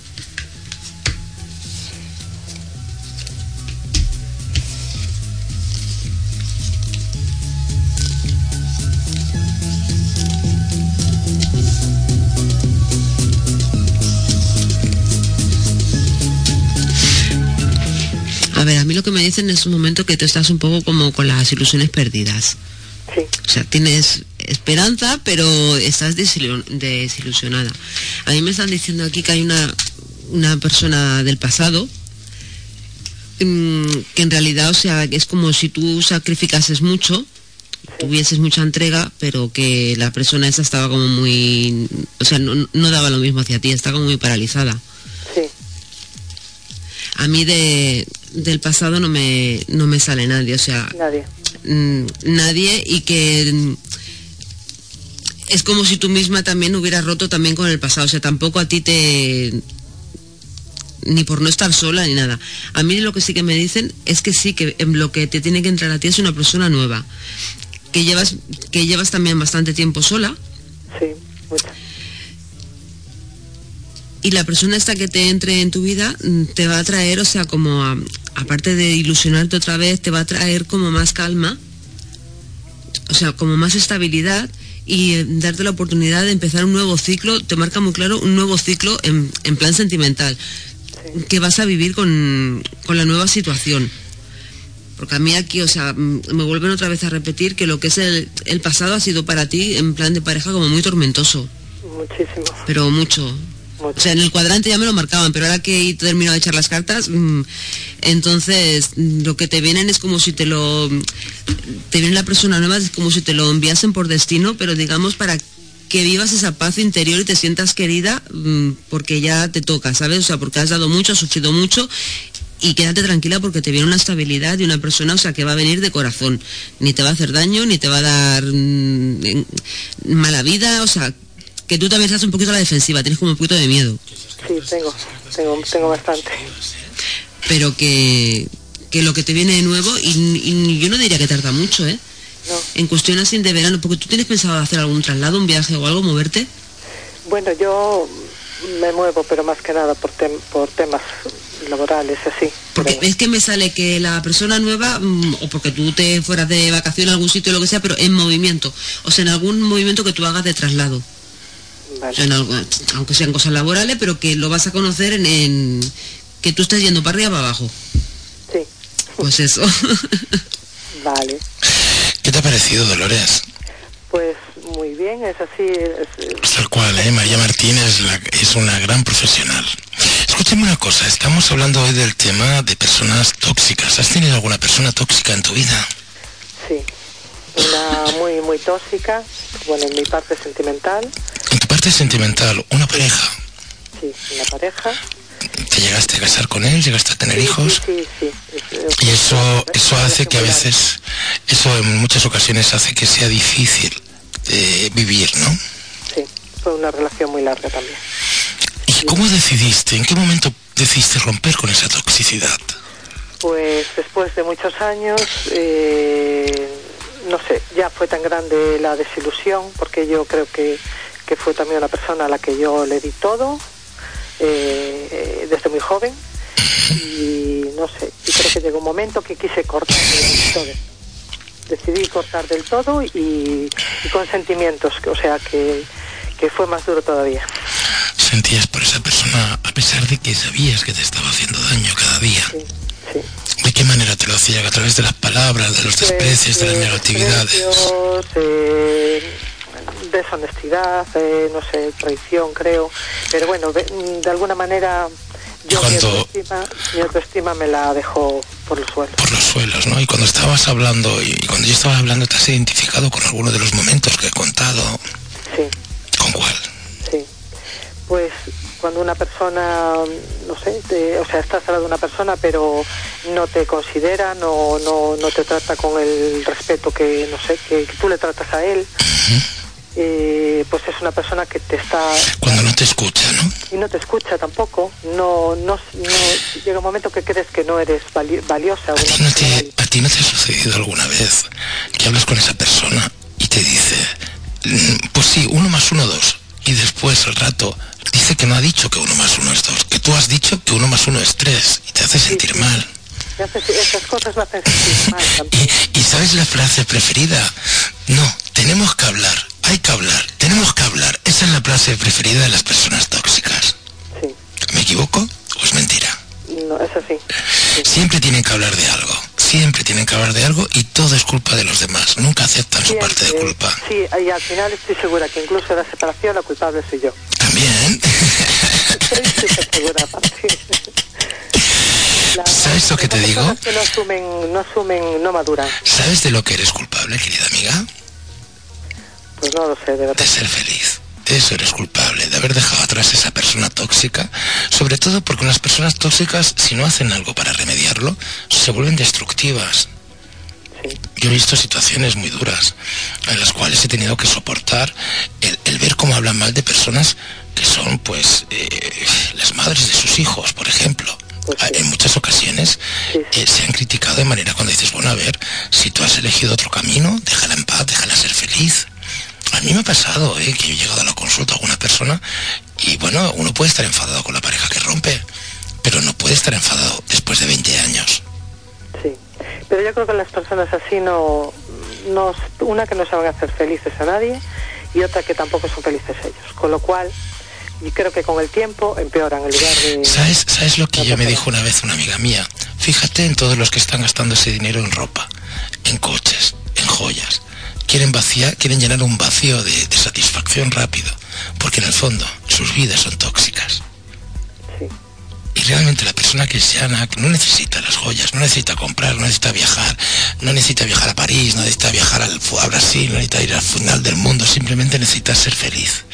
A ver, a mí lo que me dicen es un momento que tú estás un poco como con las ilusiones perdidas. Sí. O sea, tienes esperanza, pero estás desilu- desilusionada. A mí me están diciendo aquí que hay una, una persona del pasado mm, que en realidad, o sea, es como si tú sacrificases mucho, tuvieses mucha entrega, pero que la persona esa estaba como muy... O sea, no, no daba lo mismo hacia ti, estaba como muy paralizada. Sí. A mí de, del pasado no me, no me sale nadie, o sea, Nadie. mm, nadie y que mm, es como si tú misma también hubieras roto también con el pasado, o sea, tampoco a ti te ni por no estar sola ni nada. A mí lo que sí que me dicen es que sí, que en lo que te tiene que entrar a ti es una persona nueva, que llevas, que llevas también bastante tiempo sola. Sí, mucho. Y la persona esta que te entre en tu vida mm, te va a traer, o sea, como a- aparte de ilusionarte otra vez, te va a traer como más calma, o sea, como más estabilidad y eh, darte la oportunidad de empezar un nuevo ciclo, te marca muy claro un nuevo ciclo en, en plan sentimental, que vas a vivir con, con la nueva situación. Porque a mí aquí, o sea, me vuelven otra vez a repetir que lo que es el, el pasado ha sido para ti en plan de pareja como muy tormentoso, Muchísimo. pero mucho. O sea, en el cuadrante ya me lo marcaban, pero ahora que he terminado de echar las cartas, mm, entonces mm, lo que te vienen es como si te lo... Te viene la persona nueva, es como si te lo enviasen por destino, pero digamos para que vivas esa paz interior y te sientas querida mm, porque ya te toca, ¿sabes? O sea, porque has dado mucho, has sufrido mucho y quédate tranquila porque te viene una estabilidad de una persona, o sea, que va a venir de corazón. Ni te va a hacer daño, ni te va a dar mala vida, o sea, que tú también estás un poquito a la defensiva, tienes como un poquito de miedo, Sí, tengo, tengo, tengo bastante. pero que, que lo que te viene de nuevo, y, y yo no diría que tarda mucho, ¿eh? En cuestión así de verano, porque tú tienes pensado hacer algún traslado, un viaje o algo, moverte. Bueno, yo me muevo, pero más que nada por, tem- por temas laborales, así. Porque es que me sale que la persona nueva, mm, o porque tú te fueras de vacaciones a algún sitio o lo que sea, pero en movimiento. O sea, en algún movimiento que tú hagas de traslado. En algo- aunque sean cosas laborales, pero que lo vas a conocer en, en- que tú estés yendo para arriba para abajo. Sí. Pues eso. [LAUGHS] Vale. ¿Qué te ha parecido, Dolores? Pues muy bien, es así. es- es- Tal cual, ¿eh? María Martínez es, la- es una gran profesional. Escúchame una cosa, estamos hablando hoy del tema de personas tóxicas. ¿Has tenido alguna persona tóxica en tu vida? sí. Una muy, muy tóxica, bueno, en mi parte sentimental, En tu parte sentimental, una pareja, sí, una pareja. ¿te llegaste a casar con él? ¿Llegaste a tener hijos? Sí, sí. Y eso, eso hace que a veces, eso en muchas ocasiones hace que sea difícil eh, vivir, ¿no? Sí, fue una relación muy larga también. ¿Y cómo decidiste, en qué momento decidiste romper con esa toxicidad? Pues después de muchos años, eh, no sé, ya fue tan grande la desilusión, porque yo creo que, que fue también una persona a la que yo le di todo, eh, desde muy joven, y no sé, y creo que llegó un momento que quise cortar del todo. Decidí cortar del todo y, y con sentimientos, que- o sea que, que fue más duro todavía. Sentías por esa persona a pesar de que sabías que te estaba haciendo daño cada día. ¿De qué manera te lo hacía? ¿A través de las palabras, de los desprecios, de las negatividades? Eh, deshonestidad, eh, no sé, traición creo, pero bueno, de, de alguna manera yo mi, autoestima, mi autoestima me la dejó por los suelos. Por los suelos, ¿no? Y cuando estabas hablando, y cuando yo estaba hablando, ¿te has identificado con alguno de los momentos que he contado? Sí. ¿Con cuál? Sí. Pues cuando una persona, no sé, te- o sea, estás al lado de una persona pero no te considera, no, no, no te trata con el respeto que, no sé, que, que tú le tratas a él, eh, pues es una persona que te está... Cuando no te escucha, ¿no? Y no te escucha tampoco, no, no, no llega un momento que crees que no eres vali- valiosa. ¿No te- ¿A ti no te ha sucedido alguna vez que hablas con esa persona y te dice, "Mm, pues sí, uno más uno, dos, y después al rato dice que no ha dicho que uno más uno es dos, que tú has dicho que uno más uno es tres, y te hace sentir mal? Me hace- esas cosas me hacen sentir [LAUGHS] mal. ¿Y sabes la frase preferida? No, tenemos que hablar, hay que hablar, tenemos que hablar. Esa es la frase preferida de las personas tóxicas. Sí. ¿Me equivoco o es mentira? No, es así. Siempre tienen que hablar de algo, siempre tienen que hablar de algo y todo es culpa de los demás, nunca aceptan su parte de culpa. Sí, y al final estoy segura que incluso la separación la culpable soy yo. También. [LAUGHS] Estoy súper segura, aparte. La- [LAUGHS] ¿Sabes lo que te digo? que no asumen, no asumen, no maduran. ¿Sabes de lo que eres culpable, querida amiga? Pues no lo sé, de verdad. De ser feliz. Eso eres culpable, de haber dejado atrás esa persona tóxica, sobre todo porque las personas tóxicas, si no hacen algo para remediarlo, se vuelven destructivas. Yo he visto situaciones muy duras en las cuales he tenido que soportar el, el ver cómo hablan mal de personas que son, pues, eh, las madres de sus hijos, por ejemplo. Pues sí. En muchas ocasiones sí. eh, se han criticado de manera cuando dices, bueno, a ver, si tú has elegido otro camino, déjala en paz, déjala ser feliz. A mí me ha pasado, ¿eh? que he llegado a la consulta a alguna persona y bueno, uno puede estar enfadado con la pareja que rompe, pero no puede estar enfadado después de 20 años. Sí, pero yo creo que las personas así no, no, una que no saben hacer felices a nadie y otra que tampoco son felices ellos. Con lo cual, y creo que con el tiempo empeoran en lugar de... ¿Sabes, ¿Sabes lo que yo me dijo una vez una amiga mía? Fíjate en todos los que están gastando ese dinero en ropa, en coches, en joyas. Quieren vaciar, quieren llenar un vacío de, de satisfacción rápido, porque en el fondo sus vidas son tóxicas. Sí, Y realmente la persona que no necesita las joyas, no necesita comprar, no necesita viajar, no necesita viajar a París, no necesita viajar al, a Brasil, no necesita ir al final del mundo, simplemente necesita ser feliz.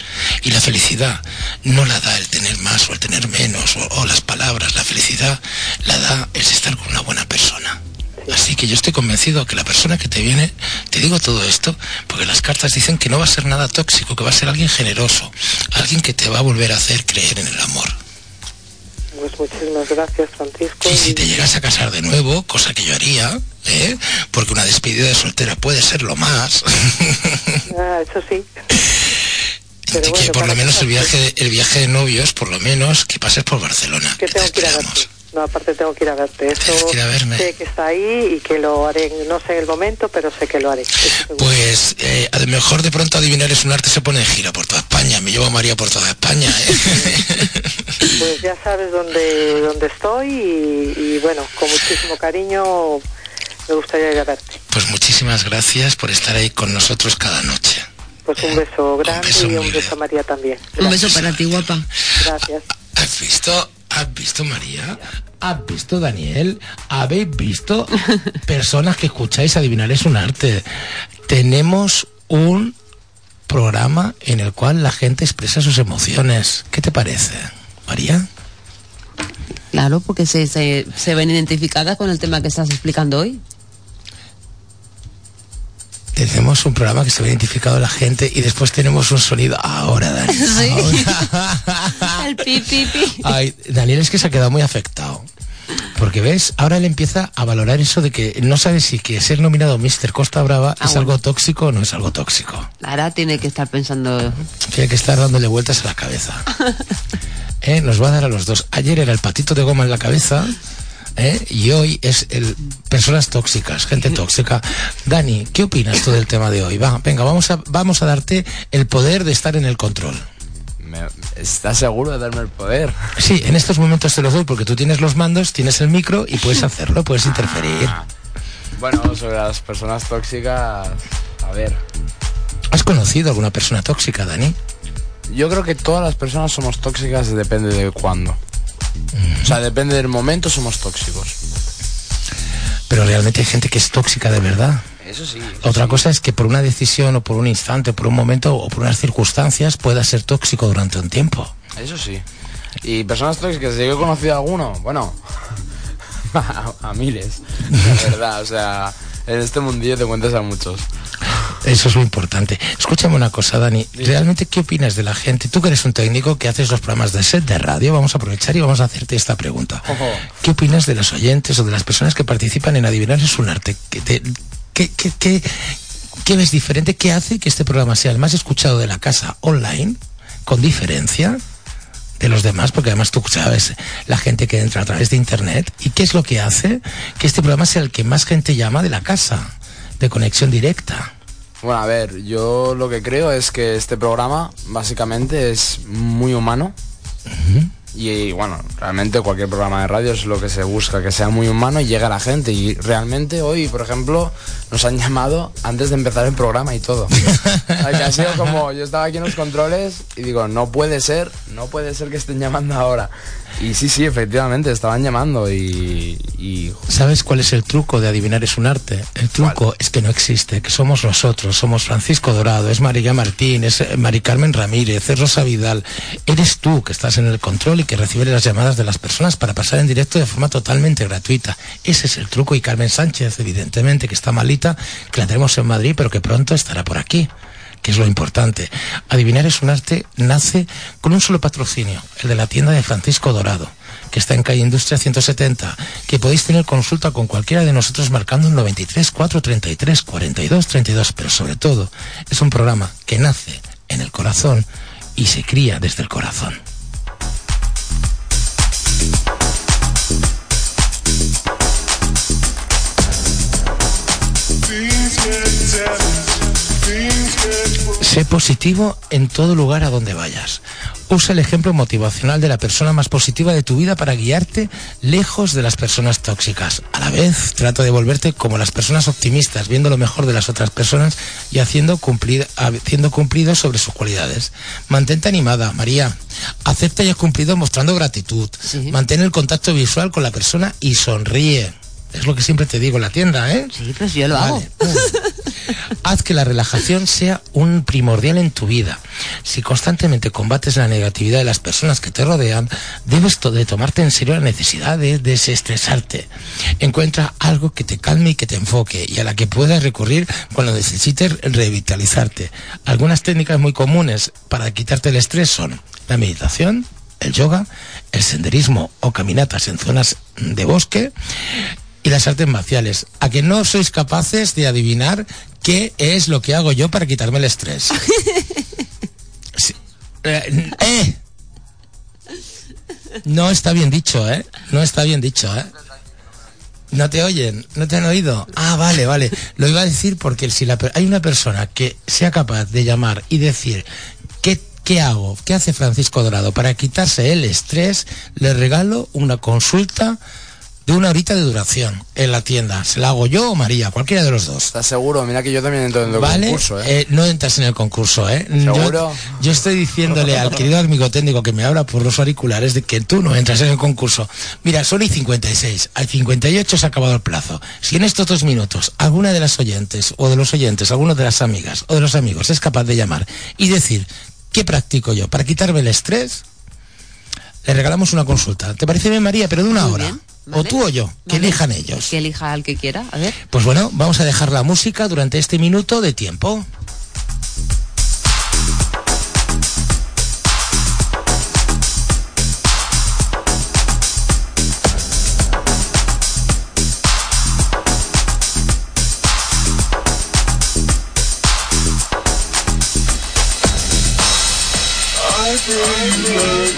Y la felicidad no la da el tener más o el tener menos o, o las palabras, la felicidad la da el estar con una buena persona. Así que yo estoy convencido que la persona que te viene, te digo todo esto, porque las cartas dicen que no va a ser nada tóxico, que va a ser alguien generoso, alguien que te va a volver a hacer creer en el amor. pues muchísimas gracias Francisco. Y si te llegas a casar de nuevo, cosa que yo haría, ¿eh? porque una despedida de soltera puede ser lo más, [LAUGHS] Ah, eso sí. Pero de que bueno, por lo menos el viaje, el viaje de novios, por lo menos que pases por Barcelona. Que que te tengo que ir a esperamos. verte. No, aparte tengo que ir a verte. Eso Tienes que ir a verme. sé que está ahí y que lo haré, no sé el momento, pero sé que lo haré. Pues eh, a lo mejor de pronto adivinar es un arte se pone de gira por toda España. Me llevo a María por toda España. ¿eh? [LAUGHS] Pues ya sabes dónde, dónde estoy y, y bueno, con muchísimo cariño me gustaría ir a verte. pues muchísimas gracias por estar ahí con nosotros cada noche. Pues un beso grande beso y un beso a. María también. Un beso para ti, guapa. Gracias. ¿Has visto? ¿Has visto María? ¿Has visto Daniel? ¿Habéis visto [LAUGHS] personas que escucháis adivinar es un arte? Tenemos un programa en el cual la gente expresa sus emociones. ¿Qué te parece, María? Claro, porque se, se, se ven identificadas con el tema que estás explicando hoy. Tenemos un programa que se ve identificado la gente y después tenemos un sonido. Ahora, Daniel. [LAUGHS] Sí. ahora. [LAUGHS] Pi, pi, pi. Ay, Daniel es que se ha quedado muy afectado. Porque ves, ahora él empieza a valorar eso de que no sabe si que ser nominado Mr. Costa Brava Ah, es bueno. algo tóxico o no es algo tóxico. Ahora tiene que estar pensando. Tiene que estar dándole vueltas a la cabeza. [LAUGHS] ¿Eh? Nos va a dar a los dos. Ayer era el patito de goma en la cabeza. ¿eh? Y hoy es el personas tóxicas, gente tóxica. Dani, ¿qué opinas tú del tema de hoy? Va, venga, vamos a, vamos a darte el poder de estar en el control. Me- ¿Estás seguro de darme el poder? Sí, en estos momentos te los doy porque tú tienes los mandos, tienes el micro y puedes hacerlo, puedes interferir. Bueno, sobre las personas tóxicas, a ver, ¿Has conocido alguna persona tóxica, Dani? yo creo que todas las personas somos tóxicas, depende de cuándo. O sea, depende del momento, somos tóxicos. Pero realmente hay gente que es tóxica de verdad. Eso sí. Otra cosa es que por una decisión o por un instante, por un momento o por unas circunstancias pueda ser tóxico durante un tiempo. Eso sí. Y personas tóxicas, yo he conocido a alguno, bueno, [LAUGHS] a, a miles, de verdad, o sea, en este mundillo te cuentas a muchos. Eso es muy importante. Escúchame una cosa, Dani. ¿Realmente qué opinas de la gente? Tú que eres un técnico que haces los programas de set de radio, vamos a aprovechar y vamos a hacerte esta pregunta. ¿Qué opinas de los oyentes o de las personas que participan en Adivinar es un arte? ¿Qué, te- qué- qué- qué- qué ves diferente? ¿Qué hace que este programa sea el más escuchado de la casa online, con diferencia de los demás? Porque además tú sabes la gente que entra a través de Internet. ¿Y qué es lo que hace que este programa sea el que más gente llama de la casa, de conexión directa? Bueno, a ver, yo lo que creo es que este programa básicamente es muy humano. Y bueno, realmente cualquier programa de radio es lo que se busca, que sea muy humano y llegue a la gente. Y realmente hoy, por ejemplo, nos han [LAUGHS] llamado antes de empezar el programa y todo. Que ha sido como, yo estaba aquí en los controles y digo, no puede ser, no puede ser que estén llamando ahora. Y sí, sí, efectivamente, estaban llamando y... y ¿Sabes cuál es el truco de adivinar es un arte? El truco es que no existe, que somos nosotros, somos Francisco Dorado, es María Martín, es eh, Mari Carmen Ramírez, es Rosa Vidal. Eres tú que estás en el control y que recibe las llamadas de las personas para pasar en directo de forma totalmente gratuita. Ese es el truco y Carmen Sánchez, evidentemente, que está malita, que la tenemos en Madrid, pero que pronto estará por aquí que es lo importante. Adivinar es un arte, nace con un solo patrocinio, el de la tienda de Francisco Dorado, que está en calle Industria 170, que podéis tener consulta con cualquiera de nosotros marcando el 93 433 42 32, pero sobre todo es un programa que nace en el corazón y se cría desde el corazón. Sé positivo en todo lugar a donde vayas. Usa el ejemplo motivacional de la persona más positiva de tu vida para guiarte lejos de las personas tóxicas. A la vez, trata de volverte como las personas optimistas, viendo lo mejor de las otras personas y haciendo cumplir, haciendo cumplido sobre sus cualidades. Mantente animada, María. Acepta y has cumplido mostrando gratitud. Mantén el contacto visual con la persona y sonríe. Es lo que siempre te digo en la tienda, ¿eh? Sí, pues yo lo hago. Haz que la relajación sea un primordial en tu vida. Si constantemente combates la negatividad de las personas que te rodean, debes de tomarte en serio la necesidad de desestresarte. Encuentra algo que te calme y que te enfoque y a la que puedas recurrir cuando necesites revitalizarte. Algunas técnicas muy comunes para quitarte el estrés son la meditación, el yoga, el senderismo o caminatas en zonas de bosque, y las artes marciales. A que no sois capaces de adivinar qué es lo que hago yo para quitarme el estrés. [LAUGHS] Eh, eh. No está bien dicho, ¿eh? No está bien dicho, ¿eh? ¿No te oyen? ¿No te han oído? Ah, vale, vale. Lo iba a decir porque si la, hay una persona que sea capaz de llamar y decir, ¿qué, ¿qué hago? ¿Qué hace Francisco Dorado? Para quitarse el estrés, le regalo una consulta de una horita de duración en la tienda. ¿Se la hago yo o María? Cualquiera de los dos. ¿Estás seguro? Mira que yo también entro en el concurso, ¿eh? ¿eh? No entras en el concurso, ¿eh? ¿Seguro? Yo, estoy diciéndole al querido amigo técnico que me habla por los auriculares de que tú no entras en el concurso. Mira, son y 56. Al 58 se ha acabado el plazo. Si en estos dos minutos alguna de las oyentes o de los oyentes, alguna de las amigas o de los amigos es capaz de llamar y decir, ¿qué practico yo para quitarme el estrés? Le regalamos una consulta. ¿Te parece bien, María? Pero de una hora. O tú o yo, que elijan ellos. Que elija al que quiera, a ver. Pues bueno, vamos a dejar la música durante este minuto de tiempo.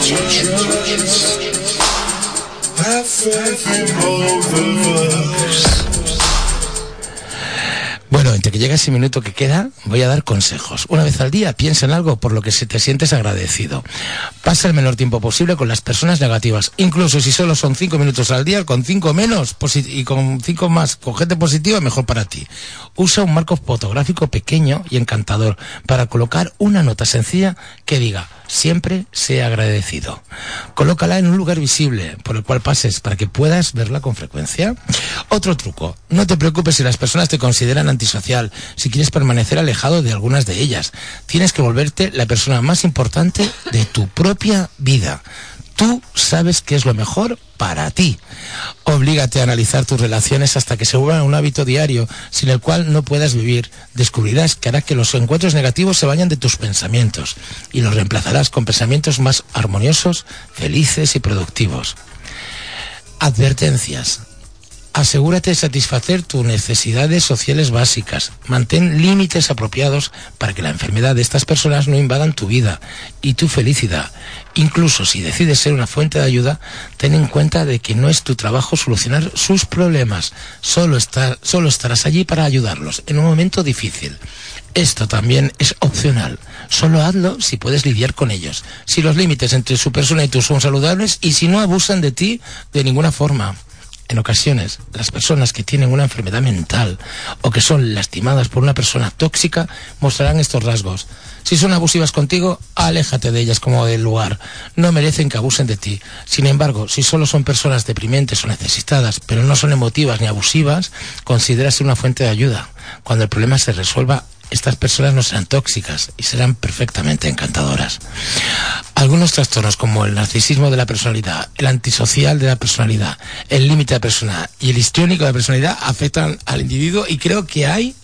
Have faith in all the Bueno, entre que llega ese minuto que queda, voy a dar consejos. Una vez al día, piensa en algo por lo que se te sientes agradecido. Pasa el menor tiempo posible con las personas negativas. Incluso si solo son cinco minutos al día, con cinco menos y con cinco más con gente positiva, mejor para ti. Usa un marco fotográfico pequeño y encantador para colocar una nota sencilla que diga siempre sea agradecido. Colócala en un lugar visible por el cual pases para que puedas verla con frecuencia. Otro truco, no te preocupes si las personas te consideran antisocial, si quieres permanecer alejado de algunas de ellas. Tienes que volverte la persona más importante de tu propia vida. Tú sabes qué es lo mejor para ti. Oblígate a analizar tus relaciones hasta que se vuelvan un hábito diario sin el cual no puedas vivir. Descubrirás que hará que los encuentros negativos se vayan de tus pensamientos y los reemplazarás con pensamientos más armoniosos, felices y productivos. Advertencias. Asegúrate de satisfacer tus necesidades sociales básicas. Mantén límites apropiados para que la enfermedad de estas personas no invadan tu vida y tu felicidad. Incluso si decides ser una fuente de ayuda, ten en cuenta de que no es tu trabajo solucionar sus problemas. Solo, solo estarás allí para ayudarlos en un momento difícil. Esto también es opcional. Solo hazlo si puedes lidiar con ellos. Si los límites entre su persona y tú son saludables y si no abusan de ti de ninguna forma. En ocasiones, las personas que tienen una enfermedad mental o que son lastimadas por una persona tóxica mostrarán estos rasgos. Si son abusivas contigo, aléjate de ellas como del lugar. No merecen que abusen de ti. Sin embargo, si solo son personas deprimentes o necesitadas, pero no son emotivas ni abusivas, considérase una fuente de ayuda. Cuando el problema se resuelva estas personas no serán tóxicas y serán perfectamente encantadoras. Algunos trastornos como el narcisismo de la personalidad, el antisocial de la personalidad, el límite de personalidad y el histriónico de la personalidad afectan al individuo y creo que hay